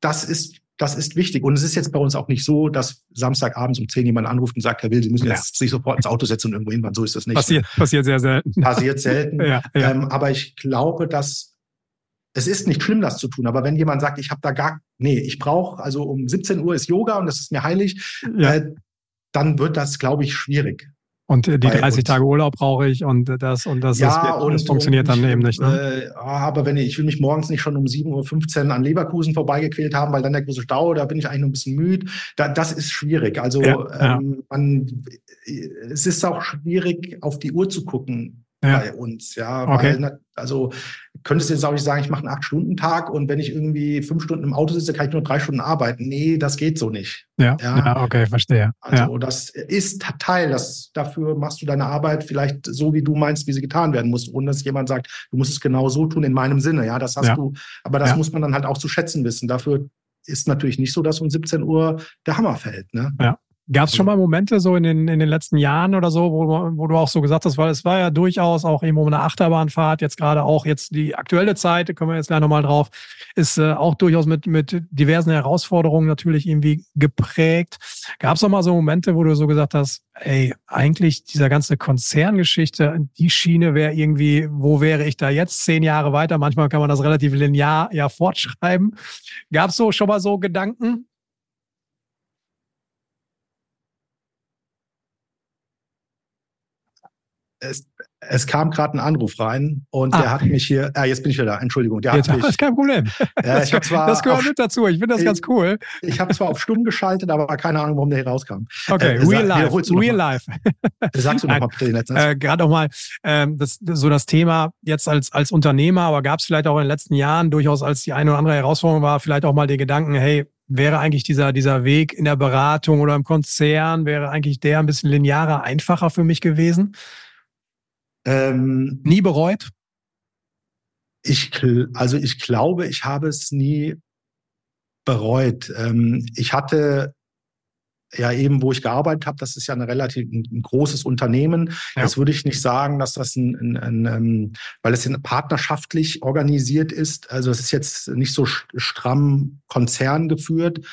das ist das ist wichtig. Und es ist jetzt bei uns auch nicht so, dass Samstagabends um 10 jemand anruft und sagt, Herr Will, Sie müssen ja. jetzt sich sofort ins Auto setzen und irgendwo hinfahren. So ist das nicht. Passiert, passiert sehr selten. Passiert selten. <laughs> ja, ja. Ähm, aber ich glaube, dass es ist nicht schlimm, das zu tun. Aber wenn jemand sagt, ich habe da gar, nee, ich brauche, also um 17 Uhr ist Yoga und das ist mir heilig, ja. äh, dann wird das, glaube ich, schwierig. Und äh, die 30 Tage Urlaub brauche ich und das und das, ja, das, und, das funktioniert und dann eben nicht. Ne? Äh, aber wenn ich, ich will mich morgens nicht schon um 7.15 Uhr an Leverkusen vorbeigequält haben, weil dann der große Stau, da bin ich eigentlich noch ein bisschen müde. Da, das ist schwierig. Also ja, ähm, ja. Man, es ist auch schwierig, auf die Uhr zu gucken bei uns. Ja, okay. weil, also könntest du jetzt auch nicht sagen, ich mache einen Acht-Stunden-Tag und wenn ich irgendwie fünf Stunden im Auto sitze, kann ich nur drei Stunden arbeiten. Nee, das geht so nicht. Ja, ja. ja okay, verstehe. Also ja. das ist Teil, das, dafür machst du deine Arbeit vielleicht so, wie du meinst, wie sie getan werden muss, ohne dass jemand sagt, du musst es genau so tun in meinem Sinne. Ja, das hast du, aber das muss man dann halt auch zu schätzen wissen. Dafür ist natürlich nicht so, dass um 17 Uhr der Hammer fällt. Ne? Ja. Gab es schon mal Momente so in den, in den letzten Jahren oder so, wo, wo du auch so gesagt hast, weil es war ja durchaus auch irgendwo eine Achterbahnfahrt, jetzt gerade auch jetzt die aktuelle Zeit, da kommen wir jetzt gleich nochmal drauf, ist äh, auch durchaus mit, mit diversen Herausforderungen natürlich irgendwie geprägt. Gab es auch mal so Momente, wo du so gesagt hast, ey, eigentlich dieser ganze Konzerngeschichte, die Schiene wäre irgendwie, wo wäre ich da jetzt zehn Jahre weiter? Manchmal kann man das relativ linear ja fortschreiben. Gab es so schon mal so Gedanken? Es, es kam gerade ein Anruf rein und ah. der hat mich hier, ah, jetzt bin ich wieder da, Entschuldigung. Der jetzt, hat mich, <laughs> ist kein Problem. Ja, ich das, zwar das gehört auf, mit dazu, ich finde das ganz cool. Ich, ich habe zwar auf stumm geschaltet, aber keine Ahnung, warum der hier rauskam. Okay, äh, real life, real life. Sagst du nochmal bitte den letzten äh, Gerade auch mal ähm, das, so das Thema jetzt als, als Unternehmer, aber gab es vielleicht auch in den letzten Jahren durchaus als die eine oder andere Herausforderung war, vielleicht auch mal den Gedanken, hey, wäre eigentlich dieser, dieser Weg in der Beratung oder im Konzern, wäre eigentlich der ein bisschen linearer, einfacher für mich gewesen? Ähm, nie bereut? Ich, also ich glaube, ich habe es nie bereut. Ähm, ich hatte ja eben, wo ich gearbeitet habe, das ist ja ein relativ ein, ein großes Unternehmen. Ja. Das würde ich nicht sagen, dass das ein, ein, ein, ein ähm, weil es partnerschaftlich organisiert ist. Also es ist jetzt nicht so stramm Konzern geführt.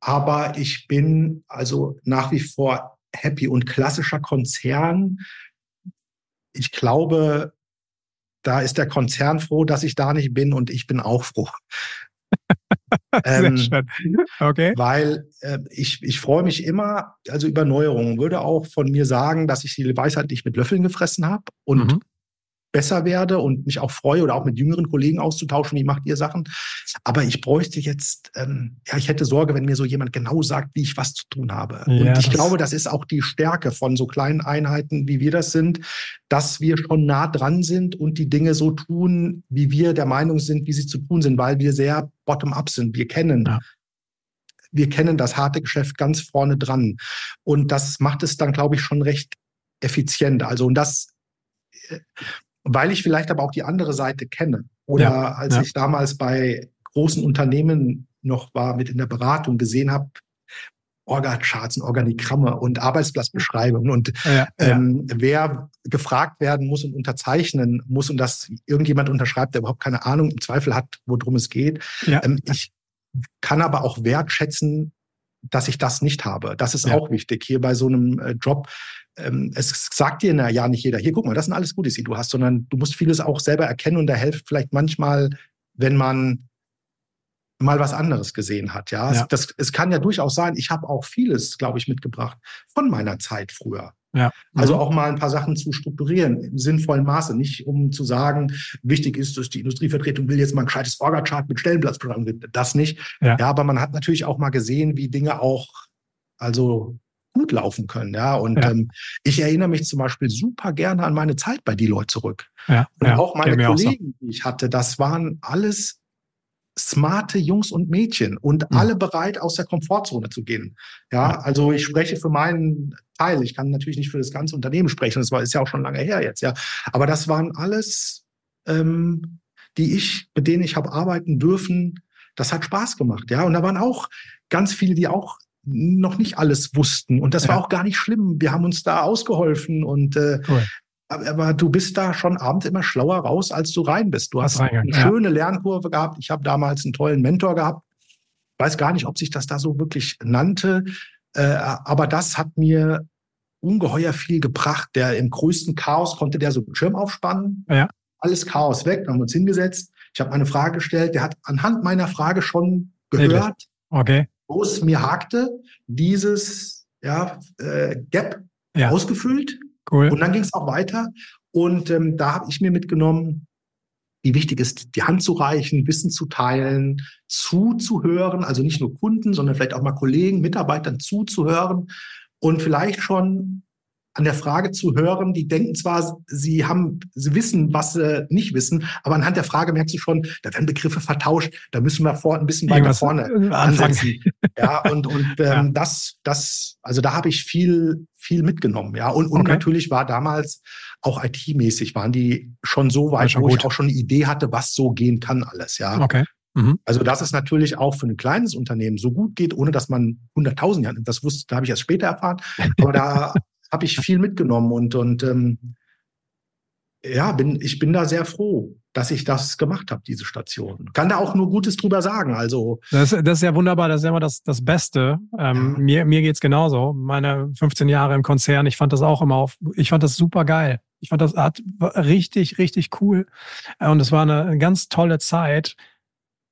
Aber ich bin also nach wie vor happy. Und klassischer Konzern, ich glaube, da ist der Konzern froh, dass ich da nicht bin und ich bin auch froh. <laughs> ähm, okay. Weil äh, ich, ich freue mich immer, also über Neuerungen, würde auch von mir sagen, dass ich die Weisheit nicht mit Löffeln gefressen habe und mhm. Besser werde und mich auch freue oder auch mit jüngeren Kollegen auszutauschen, wie macht ihr Sachen. Aber ich bräuchte jetzt, ähm, ja, ich hätte Sorge, wenn mir so jemand genau sagt, wie ich was zu tun habe. Ja, und ich glaube, das ist auch die Stärke von so kleinen Einheiten, wie wir das sind, dass wir schon nah dran sind und die Dinge so tun, wie wir der Meinung sind, wie sie zu tun sind, weil wir sehr bottom-up sind. Wir kennen ja wir kennen das harte Geschäft ganz vorne dran. Und das macht es dann, glaube ich, schon recht effizient. Also, und das, äh, weil ich vielleicht aber auch die andere Seite kenne. Oder ja, als ja. ich damals bei großen Unternehmen noch war, mit in der Beratung gesehen habe, Orga-Charts und Organigramme und Arbeitsplatzbeschreibungen und ja, ähm, wer gefragt werden muss und unterzeichnen muss und das irgendjemand unterschreibt, der überhaupt keine Ahnung im Zweifel hat, worum es geht. Ähm, ich kann aber auch wertschätzen, dass ich das nicht habe. Das ist auch wichtig hier bei so einem äh, Job ähm, es sagt dir na, ja nicht jeder, hier guck mal, das sind alles Gutes, die du hast, sondern du musst vieles auch selber erkennen und da hilft vielleicht manchmal, wenn man mal was anderes gesehen hat. Ja, ja. Es, das, es kann ja durchaus sein, ich habe auch vieles, glaube ich, mitgebracht von meiner Zeit früher. Ja. Also mhm. auch mal ein paar Sachen zu strukturieren im sinnvollen Maße, nicht um zu sagen, wichtig ist, dass die Industrievertretung will jetzt mal ein gescheites Orga-Chart mit Stellenplatzprogramm, das nicht. Ja. ja, aber man hat natürlich auch mal gesehen, wie Dinge auch also gut laufen können. Ja, und ja. Ähm, ich erinnere mich zum Beispiel super gerne an meine Zeit bei Deloitte zurück. Ja, und ja, auch meine Kollegen, so. die ich hatte, das waren alles smarte Jungs und Mädchen und mhm. alle bereit, aus der Komfortzone zu gehen. Ja, also ich spreche für meinen Teil. Ich kann natürlich nicht für das ganze Unternehmen sprechen. Das war, ist ja auch schon lange her jetzt, ja. Aber das waren alles, ähm, die ich, mit denen ich habe arbeiten dürfen. Das hat Spaß gemacht, ja. Und da waren auch ganz viele, die auch noch nicht alles wussten. Und das ja. war auch gar nicht schlimm. Wir haben uns da ausgeholfen und äh, cool. Aber, du bist da schon abends immer schlauer raus, als du rein bist. Du hast eine ja. schöne Lernkurve gehabt. Ich habe damals einen tollen Mentor gehabt. Weiß gar nicht, ob sich das da so wirklich nannte. Äh, aber das hat mir ungeheuer viel gebracht. Der im größten Chaos konnte der so einen Schirm aufspannen. Ja. Alles Chaos weg. Dann haben wir uns hingesetzt. Ich habe eine Frage gestellt. Der hat anhand meiner Frage schon gehört, okay wo es mir hakte, dieses ja, äh, Gap ja. ausgefüllt. Cool. Und dann ging es auch weiter. Und ähm, da habe ich mir mitgenommen, wie wichtig ist, die Hand zu reichen, Wissen zu teilen, zuzuhören, also nicht nur Kunden, sondern vielleicht auch mal Kollegen, Mitarbeitern zuzuhören und vielleicht schon an der Frage zu hören, die denken zwar, sie haben, sie wissen, was sie nicht wissen, aber anhand der Frage merkst du schon, da werden Begriffe vertauscht, da müssen wir vor, ein bisschen weiter vorne ansetzen. ja, und, und <laughs> ähm, ja. das, das, also da habe ich viel, viel mitgenommen, ja. Und, und okay. natürlich war damals auch IT-mäßig, waren die schon so weit, schon wo gut. ich auch schon eine Idee hatte, was so gehen kann alles, ja. Okay. Mhm. Also, dass es natürlich auch für ein kleines Unternehmen so gut geht, ohne dass man 100.000 Jahre, das wusste, da habe ich erst später erfahren, aber da <laughs> habe ich viel mitgenommen und, und ähm, ja, bin, ich bin da sehr froh, dass ich das gemacht habe, diese Station. Kann da auch nur Gutes drüber sagen. Also das, das ist ja wunderbar, das ist ja immer das, das Beste. Ähm, ja. Mir, mir geht's genauso. Meine 15 Jahre im Konzern, ich fand das auch immer auf, ich fand das super geil. Ich fand das hat, richtig, richtig cool. Äh, und es war eine, eine ganz tolle Zeit.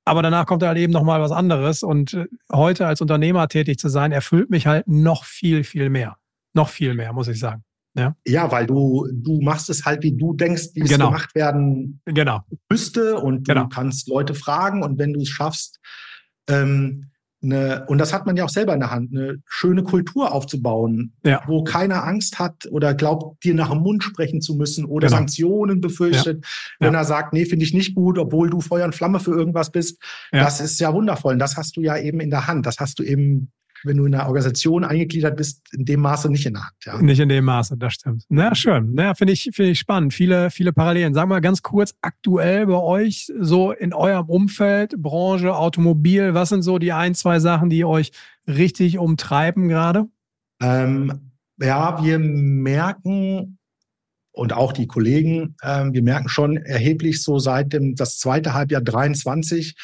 Aber danach kommt halt eben nochmal was anderes. Und äh, heute als Unternehmer tätig zu sein, erfüllt mich halt noch viel, viel mehr. Noch viel mehr, muss ich sagen. Ja, ja weil du, du machst es halt, wie du denkst, wie genau. es gemacht werden genau. müsste. Und du genau. kannst Leute fragen. Und wenn du es schaffst, ähm, eine, und das hat man ja auch selber in der Hand, eine schöne Kultur aufzubauen, ja. wo keiner Angst hat oder glaubt, dir nach dem Mund sprechen zu müssen oder genau. Sanktionen befürchtet, ja. wenn ja. er sagt, nee, finde ich nicht gut, obwohl du Feuer und Flamme für irgendwas bist. Das ist ja wundervoll. Und das hast du ja eben in der Hand. Das hast du eben wenn du in einer Organisation eingegliedert bist, in dem Maße nicht in der Hand. Ja. Nicht in dem Maße, das stimmt. Na schön. Na, finde ich, finde ich spannend. Viele, viele Parallelen. Sag mal ganz kurz, aktuell bei euch, so in eurem Umfeld, Branche, Automobil, was sind so die ein, zwei Sachen, die euch richtig umtreiben gerade? Ähm, ja, wir merken, und auch die Kollegen, äh, wir merken schon erheblich so seit dem das zweite Halbjahr 23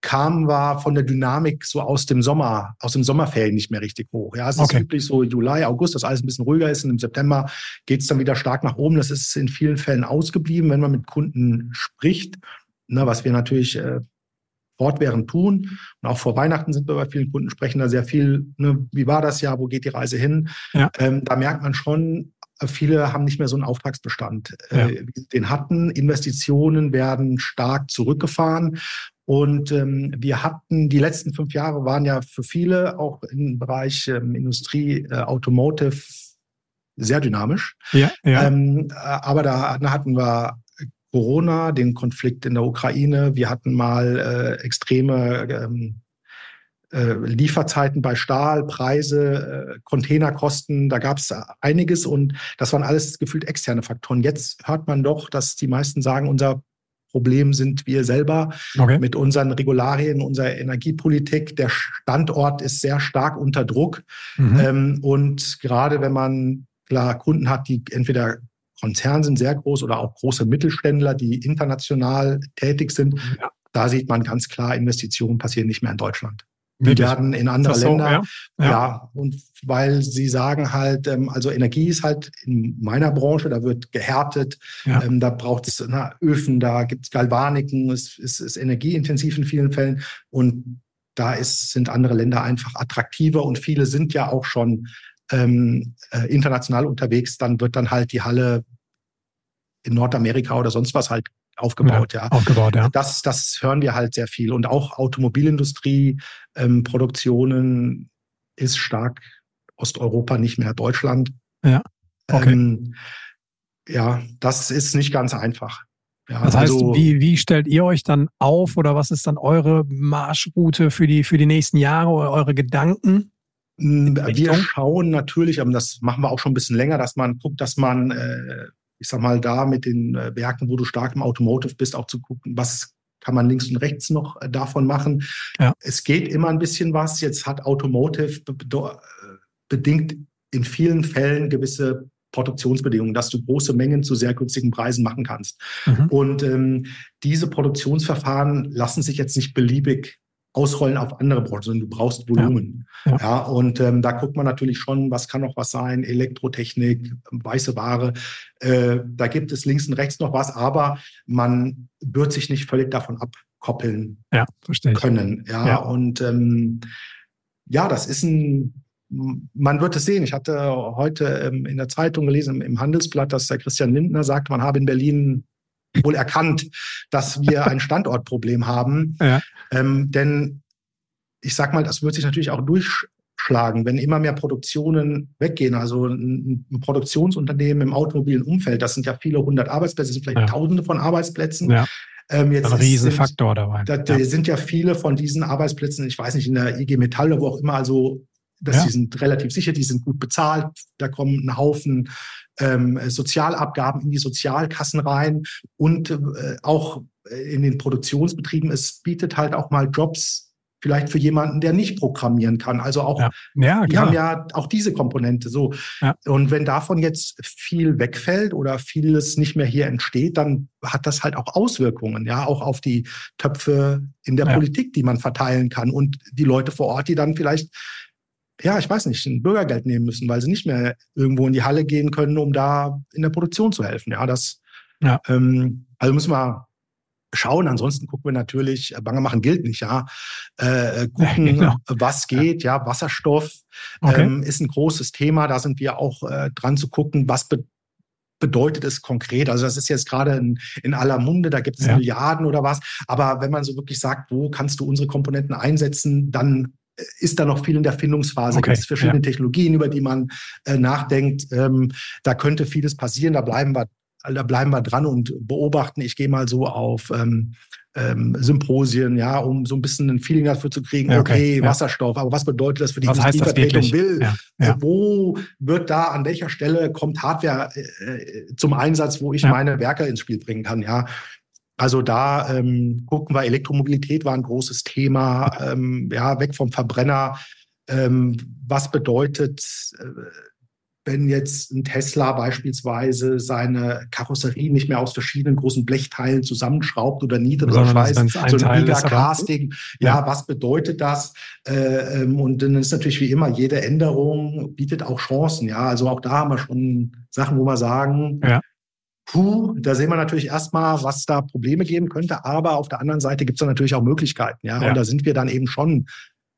kam, war von der Dynamik so aus dem Sommer, aus dem Sommerferien nicht mehr richtig hoch. Ja, es okay. ist üblich so Juli, August, dass alles ein bisschen ruhiger ist und im September geht es dann wieder stark nach oben. Das ist in vielen Fällen ausgeblieben, wenn man mit Kunden spricht, ne, was wir natürlich äh, fortwährend tun. Und auch vor Weihnachten sind wir bei vielen Kunden, sprechen da sehr viel, ne, wie war das Jahr, wo geht die Reise hin? Ja. Ähm, da merkt man schon, viele haben nicht mehr so einen Auftragsbestand. Ja. Äh, den hatten, Investitionen werden stark zurückgefahren. Und ähm, wir hatten, die letzten fünf Jahre waren ja für viele auch im Bereich ähm, Industrie, äh, Automotive sehr dynamisch. Ja, ja. Ähm, äh, aber da, da hatten wir Corona, den Konflikt in der Ukraine. Wir hatten mal äh, extreme ähm, äh, Lieferzeiten bei Stahl, Preise, äh, Containerkosten, da gab es einiges und das waren alles gefühlt externe Faktoren. Jetzt hört man doch, dass die meisten sagen, unser Problem sind wir selber okay. mit unseren Regularien, unserer Energiepolitik. Der Standort ist sehr stark unter Druck. Mhm. Ähm, und gerade wenn man klar Kunden hat, die entweder Konzern sind sehr groß oder auch große Mittelständler, die international tätig sind, ja. da sieht man ganz klar, Investitionen passieren nicht mehr in Deutschland. Die werden in andere so, Länder. Ja? Ja. ja? und weil sie sagen halt, ähm, also Energie ist halt in meiner Branche, da wird gehärtet, ja. ähm, da braucht es Öfen, da gibt es Galvaniken, es, es ist energieintensiv in vielen Fällen. Und da ist, sind andere Länder einfach attraktiver und viele sind ja auch schon ähm, äh, international unterwegs. Dann wird dann halt die Halle in Nordamerika oder sonst was halt aufgebaut. Ja, ja. Aufgebaut, ja. Das, das hören wir halt sehr viel. Und auch Automobilindustrie, ähm, Produktionen ist stark Osteuropa, nicht mehr Deutschland. Ja. Okay. Ähm, ja, das ist nicht ganz einfach. Ja, das heißt, also, wie, wie stellt ihr euch dann auf oder was ist dann eure Marschroute für die, für die nächsten Jahre oder eure Gedanken? Wir schauen natürlich, aber das machen wir auch schon ein bisschen länger, dass man guckt, dass man äh, ich sag mal, da mit den äh, Werken, wo du stark im Automotive bist, auch zu gucken, was kann man links und rechts noch äh, davon machen. Ja. Es geht immer ein bisschen was. Jetzt hat Automotive äh, bedingt in vielen Fällen gewisse Produktionsbedingungen, dass du große Mengen zu sehr günstigen Preisen machen kannst. Mhm. Und ähm, diese Produktionsverfahren lassen sich jetzt nicht beliebig ausrollen auf andere Branchen, sondern du brauchst Volumen. Ja, ja. ja und ähm, da guckt man natürlich schon, was kann noch was sein, Elektrotechnik, weiße Ware. Äh, da gibt es links und rechts noch was, aber man wird sich nicht völlig davon abkoppeln ja, können. Ja, ja. und ähm, ja, das ist ein man wird es sehen. Ich hatte heute ähm, in der Zeitung gelesen, im Handelsblatt, dass der Christian Lindner sagt, man habe in Berlin wohl erkannt, dass wir ein <laughs> Standortproblem haben. Ja. Ähm, denn ich sag mal, das wird sich natürlich auch durchschlagen, wenn immer mehr Produktionen weggehen. Also ein, ein Produktionsunternehmen im automobilen Umfeld, das sind ja viele hundert Arbeitsplätze, sind vielleicht ja. Tausende von Arbeitsplätzen. Ja. Ähm, jetzt ein Riesenfaktor dabei. Da, ja. sind ja viele von diesen Arbeitsplätzen, ich weiß nicht, in der IG Metall oder wo auch immer, also dass ja. die sind relativ sicher, die sind gut bezahlt, da kommen ein Haufen ähm, Sozialabgaben in die Sozialkassen rein und äh, auch in den Produktionsbetrieben, es bietet halt auch mal Jobs vielleicht für jemanden, der nicht programmieren kann. Also auch, ja. Ja, die haben ja auch diese Komponente so. Ja. Und wenn davon jetzt viel wegfällt oder vieles nicht mehr hier entsteht, dann hat das halt auch Auswirkungen, ja, auch auf die Töpfe in der Politik, die man verteilen kann und die Leute vor Ort, die dann vielleicht ja, ich weiß nicht, ein Bürgergeld nehmen müssen, weil sie nicht mehr irgendwo in die Halle gehen können, um da in der Produktion zu helfen. Ja, das, ja. Ähm, also müssen wir schauen. Ansonsten gucken wir natürlich, äh, Bange machen gilt nicht, ja. Äh, <laughs> gucken, genau. was geht, ja, Wasserstoff okay. ähm, ist ein großes Thema. Da sind wir auch äh, dran zu gucken, was be bedeutet es konkret? Also das ist jetzt gerade in, in aller Munde, da gibt es ja. Milliarden oder was. Aber wenn man so wirklich sagt, wo kannst du unsere Komponenten einsetzen, dann ist da noch viel in der Findungsphase. Okay. Gibt es verschiedene ja. Technologien, über die man äh, nachdenkt. Ähm, da könnte vieles passieren. Da bleiben wir, da bleiben wir dran und beobachten. Ich gehe mal so auf ähm, ähm, Symposien, ja, um so ein bisschen ein Feeling dafür zu kriegen, okay, okay Wasserstoff, aber was bedeutet das für die Industrievertretung will? Ja, ja. Wo wird da, an welcher Stelle kommt Hardware äh, zum Einsatz, wo ich ja. meine Werke ins Spiel bringen kann, ja? Also da ähm, gucken wir, Elektromobilität war ein großes Thema, ähm, ja, weg vom Verbrenner. Ähm, was bedeutet, äh, wenn jetzt ein Tesla beispielsweise seine Karosserie nicht mehr aus verschiedenen großen Blechteilen zusammenschraubt oder nietet oder schweißt, so ein Gigacasting, ja, ja, was bedeutet das? Äh, ähm, und dann ist natürlich wie immer, jede Änderung bietet auch Chancen, ja. Also auch da haben wir schon Sachen, wo wir sagen, ja. Puh, da sehen wir natürlich erstmal, was da Probleme geben könnte, aber auf der anderen Seite gibt es natürlich auch Möglichkeiten, ja? ja. Und da sind wir dann eben schon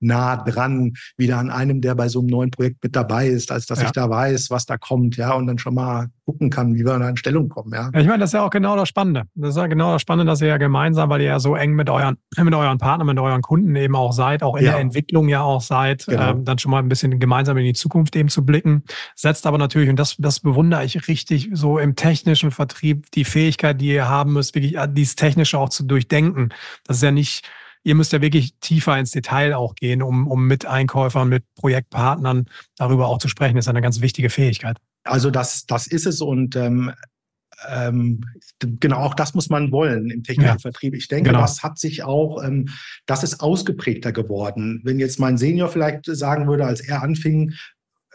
nah dran, wieder an einem, der bei so einem neuen Projekt mit dabei ist, als dass ja. ich da weiß, was da kommt, ja, und dann schon mal gucken kann, wie wir da in Stellung kommen, ja. Ich meine, das ist ja auch genau das Spannende. Das ist ja genau das Spannende, dass ihr ja gemeinsam, weil ihr ja so eng mit euren, <laughs> mit euren Partnern, mit euren Kunden eben auch seid, auch in ja. der Entwicklung ja auch seid, genau. ähm, dann schon mal ein bisschen gemeinsam in die Zukunft eben zu blicken. Setzt aber natürlich, und das, das bewundere ich richtig, so im technischen Vertrieb, die Fähigkeit, die ihr haben müsst, wirklich äh, dieses Technische auch zu durchdenken. Das ist ja nicht, ihr müsst ja wirklich tiefer ins Detail auch gehen, um, um mit Einkäufern, mit Projektpartnern darüber auch zu sprechen. Das ist eine ganz wichtige Fähigkeit. Also das, das ist es und ähm, ähm, genau auch das muss man wollen im technischen ja, Vertrieb. Ich denke, genau. das hat sich auch, ähm, das ist ausgeprägter geworden. Wenn jetzt mein Senior vielleicht sagen würde, als er anfing,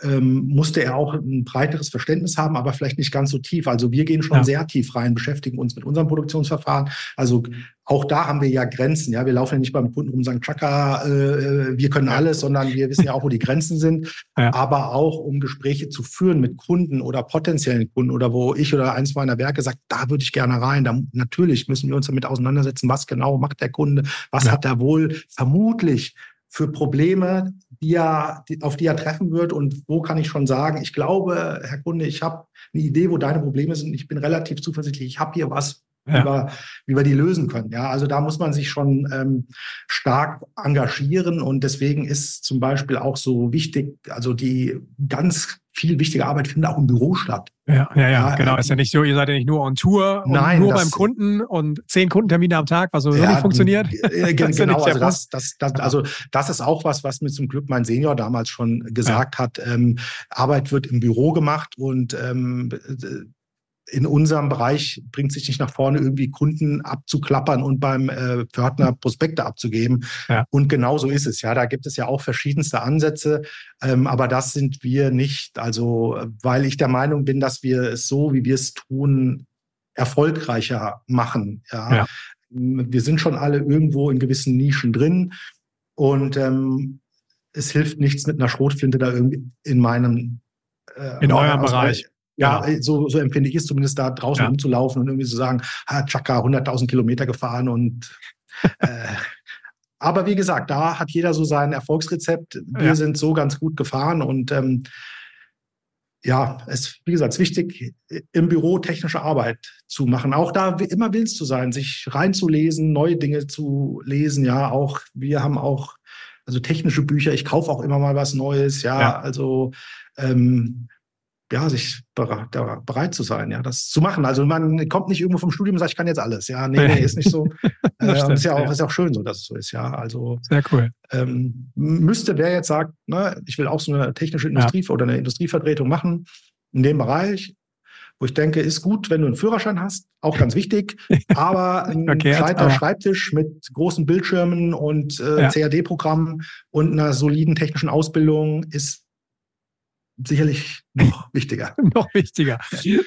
ähm, musste er auch ein breiteres Verständnis haben, aber vielleicht nicht ganz so tief. Also wir gehen schon ja. sehr tief rein, beschäftigen uns mit unserem Produktionsverfahren. Also auch da haben wir ja Grenzen. Ja, wir laufen ja nicht beim Kunden rum und sagen, Chaka, äh, wir können alles, sondern wir wissen ja auch, wo die Grenzen sind. <laughs> Ja. Aber auch um Gespräche zu führen mit Kunden oder potenziellen Kunden oder wo ich oder eins meiner Werke sagt, da würde ich gerne rein. Da, natürlich müssen wir uns damit auseinandersetzen, was genau macht der Kunde, was ja. hat er wohl vermutlich für Probleme, die er, die, auf die er treffen wird und wo kann ich schon sagen, ich glaube, Herr Kunde, ich habe eine Idee, wo deine Probleme sind. Ich bin relativ zuversichtlich, ich habe hier was, ja. wie, wir, wie wir die lösen können. Ja, also da muss man sich schon ähm, stark engagieren und deswegen ist zum Beispiel auch so wichtig, also die ganz viel wichtige Arbeit findet auch im Büro statt. Ja, ja, ja, genau. Ist ja nicht so, ihr seid ja nicht nur on Tour und Nein, nur das, beim Kunden und zehn Kundentermine am Tag, was sowieso ja, nicht funktioniert. Äh, <laughs> genau, also das, das, das, also das ist auch was, was mir zum Glück mein Senior damals schon gesagt ja. hat. Ähm, Arbeit wird im Büro gemacht und ähm, in unserem Bereich bringt sich nicht nach vorne, irgendwie Kunden abzuklappern und beim äh, Pförtner Prospekte abzugeben. Ja. Und genau so ist es. Ja, da gibt es ja auch verschiedenste Ansätze, ähm, aber das sind wir nicht. Also, weil ich der Meinung bin, dass wir es so, wie wir es tun, erfolgreicher machen. Ja. ja. Wir sind schon alle irgendwo in gewissen Nischen drin und ähm, es hilft nichts mit einer Schrotflinte da irgendwie in meinem äh, in eurem Bereich ja, genau. so, so empfinde ich es zumindest da draußen ja. rumzulaufen und irgendwie zu sagen, ha, Chaka, 100.000 Kilometer gefahren und <laughs> äh, aber wie gesagt, da hat jeder so sein Erfolgsrezept. Wir ja. sind so ganz gut gefahren und ähm, ja, es wie gesagt, es ist wichtig, im Büro technische Arbeit zu machen. Auch da immer willens zu sein, sich reinzulesen, neue Dinge zu lesen. Ja, auch wir haben auch also technische Bücher. Ich kaufe auch immer mal was Neues. Ja, ja. also ähm, ja, sich bereit, bereit zu sein, ja, das zu machen. Also man kommt nicht irgendwo vom Studium und sagt, ich kann jetzt alles. Ja, nee, nee, ist nicht so. <laughs> äh, stimmt, ist ja auch, ja. ist auch schön so, dass es so ist, ja. Also sehr cool. Ähm, müsste wer jetzt sagt, ne, ich will auch so eine technische Industrie ja. oder eine Industrievertretung machen in dem Bereich, wo ich denke, ist gut, wenn du einen Führerschein hast, auch ganz wichtig, <laughs> aber ein okay, gescheiter Schreibtisch mit großen Bildschirmen und äh, ja. CAD-Programmen und einer soliden technischen Ausbildung ist sicherlich noch <laughs> wichtiger. noch wichtiger.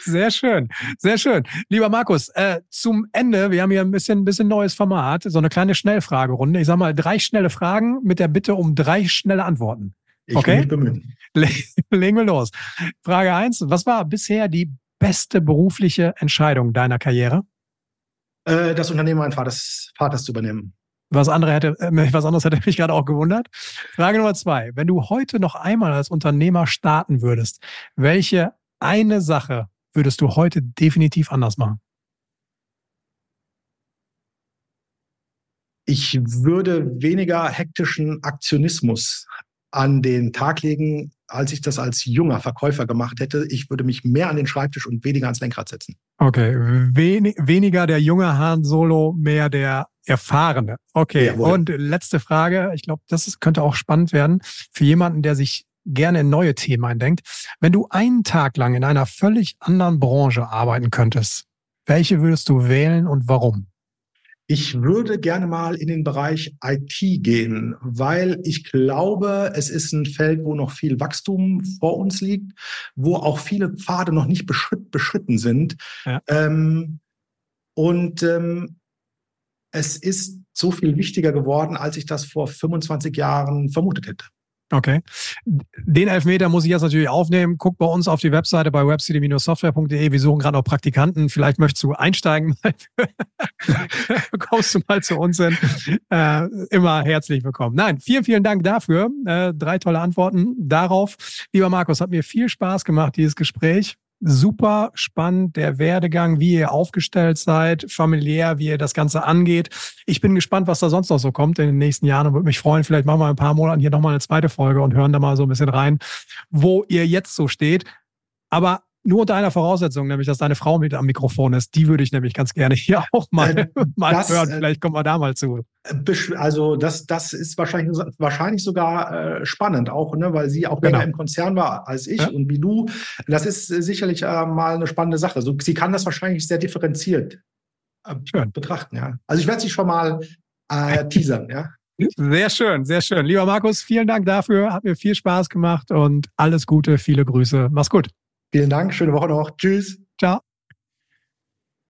Sehr schön, sehr schön. Lieber Markus, äh, zum Ende, wir haben hier ein bisschen, ein bisschen neues Format, so eine kleine Schnellfragerunde. Ich sage mal drei schnelle Fragen mit der Bitte um drei schnelle Antworten. Ich okay? <laughs> Legen wir los. Frage eins: Was war bisher die beste berufliche Entscheidung deiner Karriere? Äh, das Unternehmen meines Vaters, Vaters zu übernehmen. Was, andere hätte, äh, <laughs> was anderes hätte mich gerade auch gewundert. Frage Nummer zwei. Wenn du heute noch einmal als Unternehmer starten würdest, welche eine Sache würdest du heute definitiv anders machen? Ich würde weniger hektischen Aktionismus an den Tag legen, als ich das als junger Verkäufer gemacht hätte. Ich würde mich mehr an den Schreibtisch und weniger ans Lenkrad setzen. Okay, Wen weniger der junge Han Solo, mehr der erfahrene. Okay, Jawohl. und letzte Frage. Ich glaube, das ist, könnte auch spannend werden für jemanden, der sich gerne in neue Themen eindenkt. Wenn du einen Tag lang in einer völlig anderen Branche arbeiten könntest, welche würdest du wählen und warum? Ich würde gerne mal in den Bereich IT gehen, weil ich glaube, es ist ein Feld, wo noch viel Wachstum vor uns liegt, wo auch viele Pfade noch nicht beschritt, beschritten sind. Ja. Ähm, und ähm, es ist so viel wichtiger geworden, als ich das vor 25 Jahren vermutet hätte. Okay. Den Elfmeter muss ich jetzt natürlich aufnehmen. Guck bei uns auf die Webseite bei webcity-software.de. Wir suchen gerade noch Praktikanten. Vielleicht möchtest du einsteigen. <laughs> Kommst du mal zu uns hin. Äh, immer herzlich willkommen. Nein, vielen, vielen Dank dafür. Äh, drei tolle Antworten darauf. Lieber Markus, hat mir viel Spaß gemacht, dieses Gespräch super spannend, der Werdegang, wie ihr aufgestellt seid, familiär, wie ihr das Ganze angeht. Ich bin gespannt, was da sonst noch so kommt in den nächsten Jahren und würde mich freuen, vielleicht machen wir ein paar Monaten hier nochmal eine zweite Folge und hören da mal so ein bisschen rein, wo ihr jetzt so steht. Aber nur unter einer Voraussetzung, nämlich, dass deine Frau mit am Mikrofon ist. Die würde ich nämlich ganz gerne hier auch mal, äh, <laughs> mal das, hören. Äh, Vielleicht kommen wir da mal zu. Also das, das ist wahrscheinlich, wahrscheinlich sogar äh, spannend auch, ne, weil sie auch genau. länger im Konzern war als ich ja. und wie du. Das ist äh, sicherlich äh, mal eine spannende Sache. Also sie kann das wahrscheinlich sehr differenziert äh, betrachten. Ja. Also ich werde sie schon mal teasern. Ja. Sehr schön, sehr schön. Lieber Markus, vielen Dank dafür. Hat mir viel Spaß gemacht und alles Gute, viele Grüße. Mach's gut. Vielen Dank, schöne Woche noch. Tschüss. Ciao.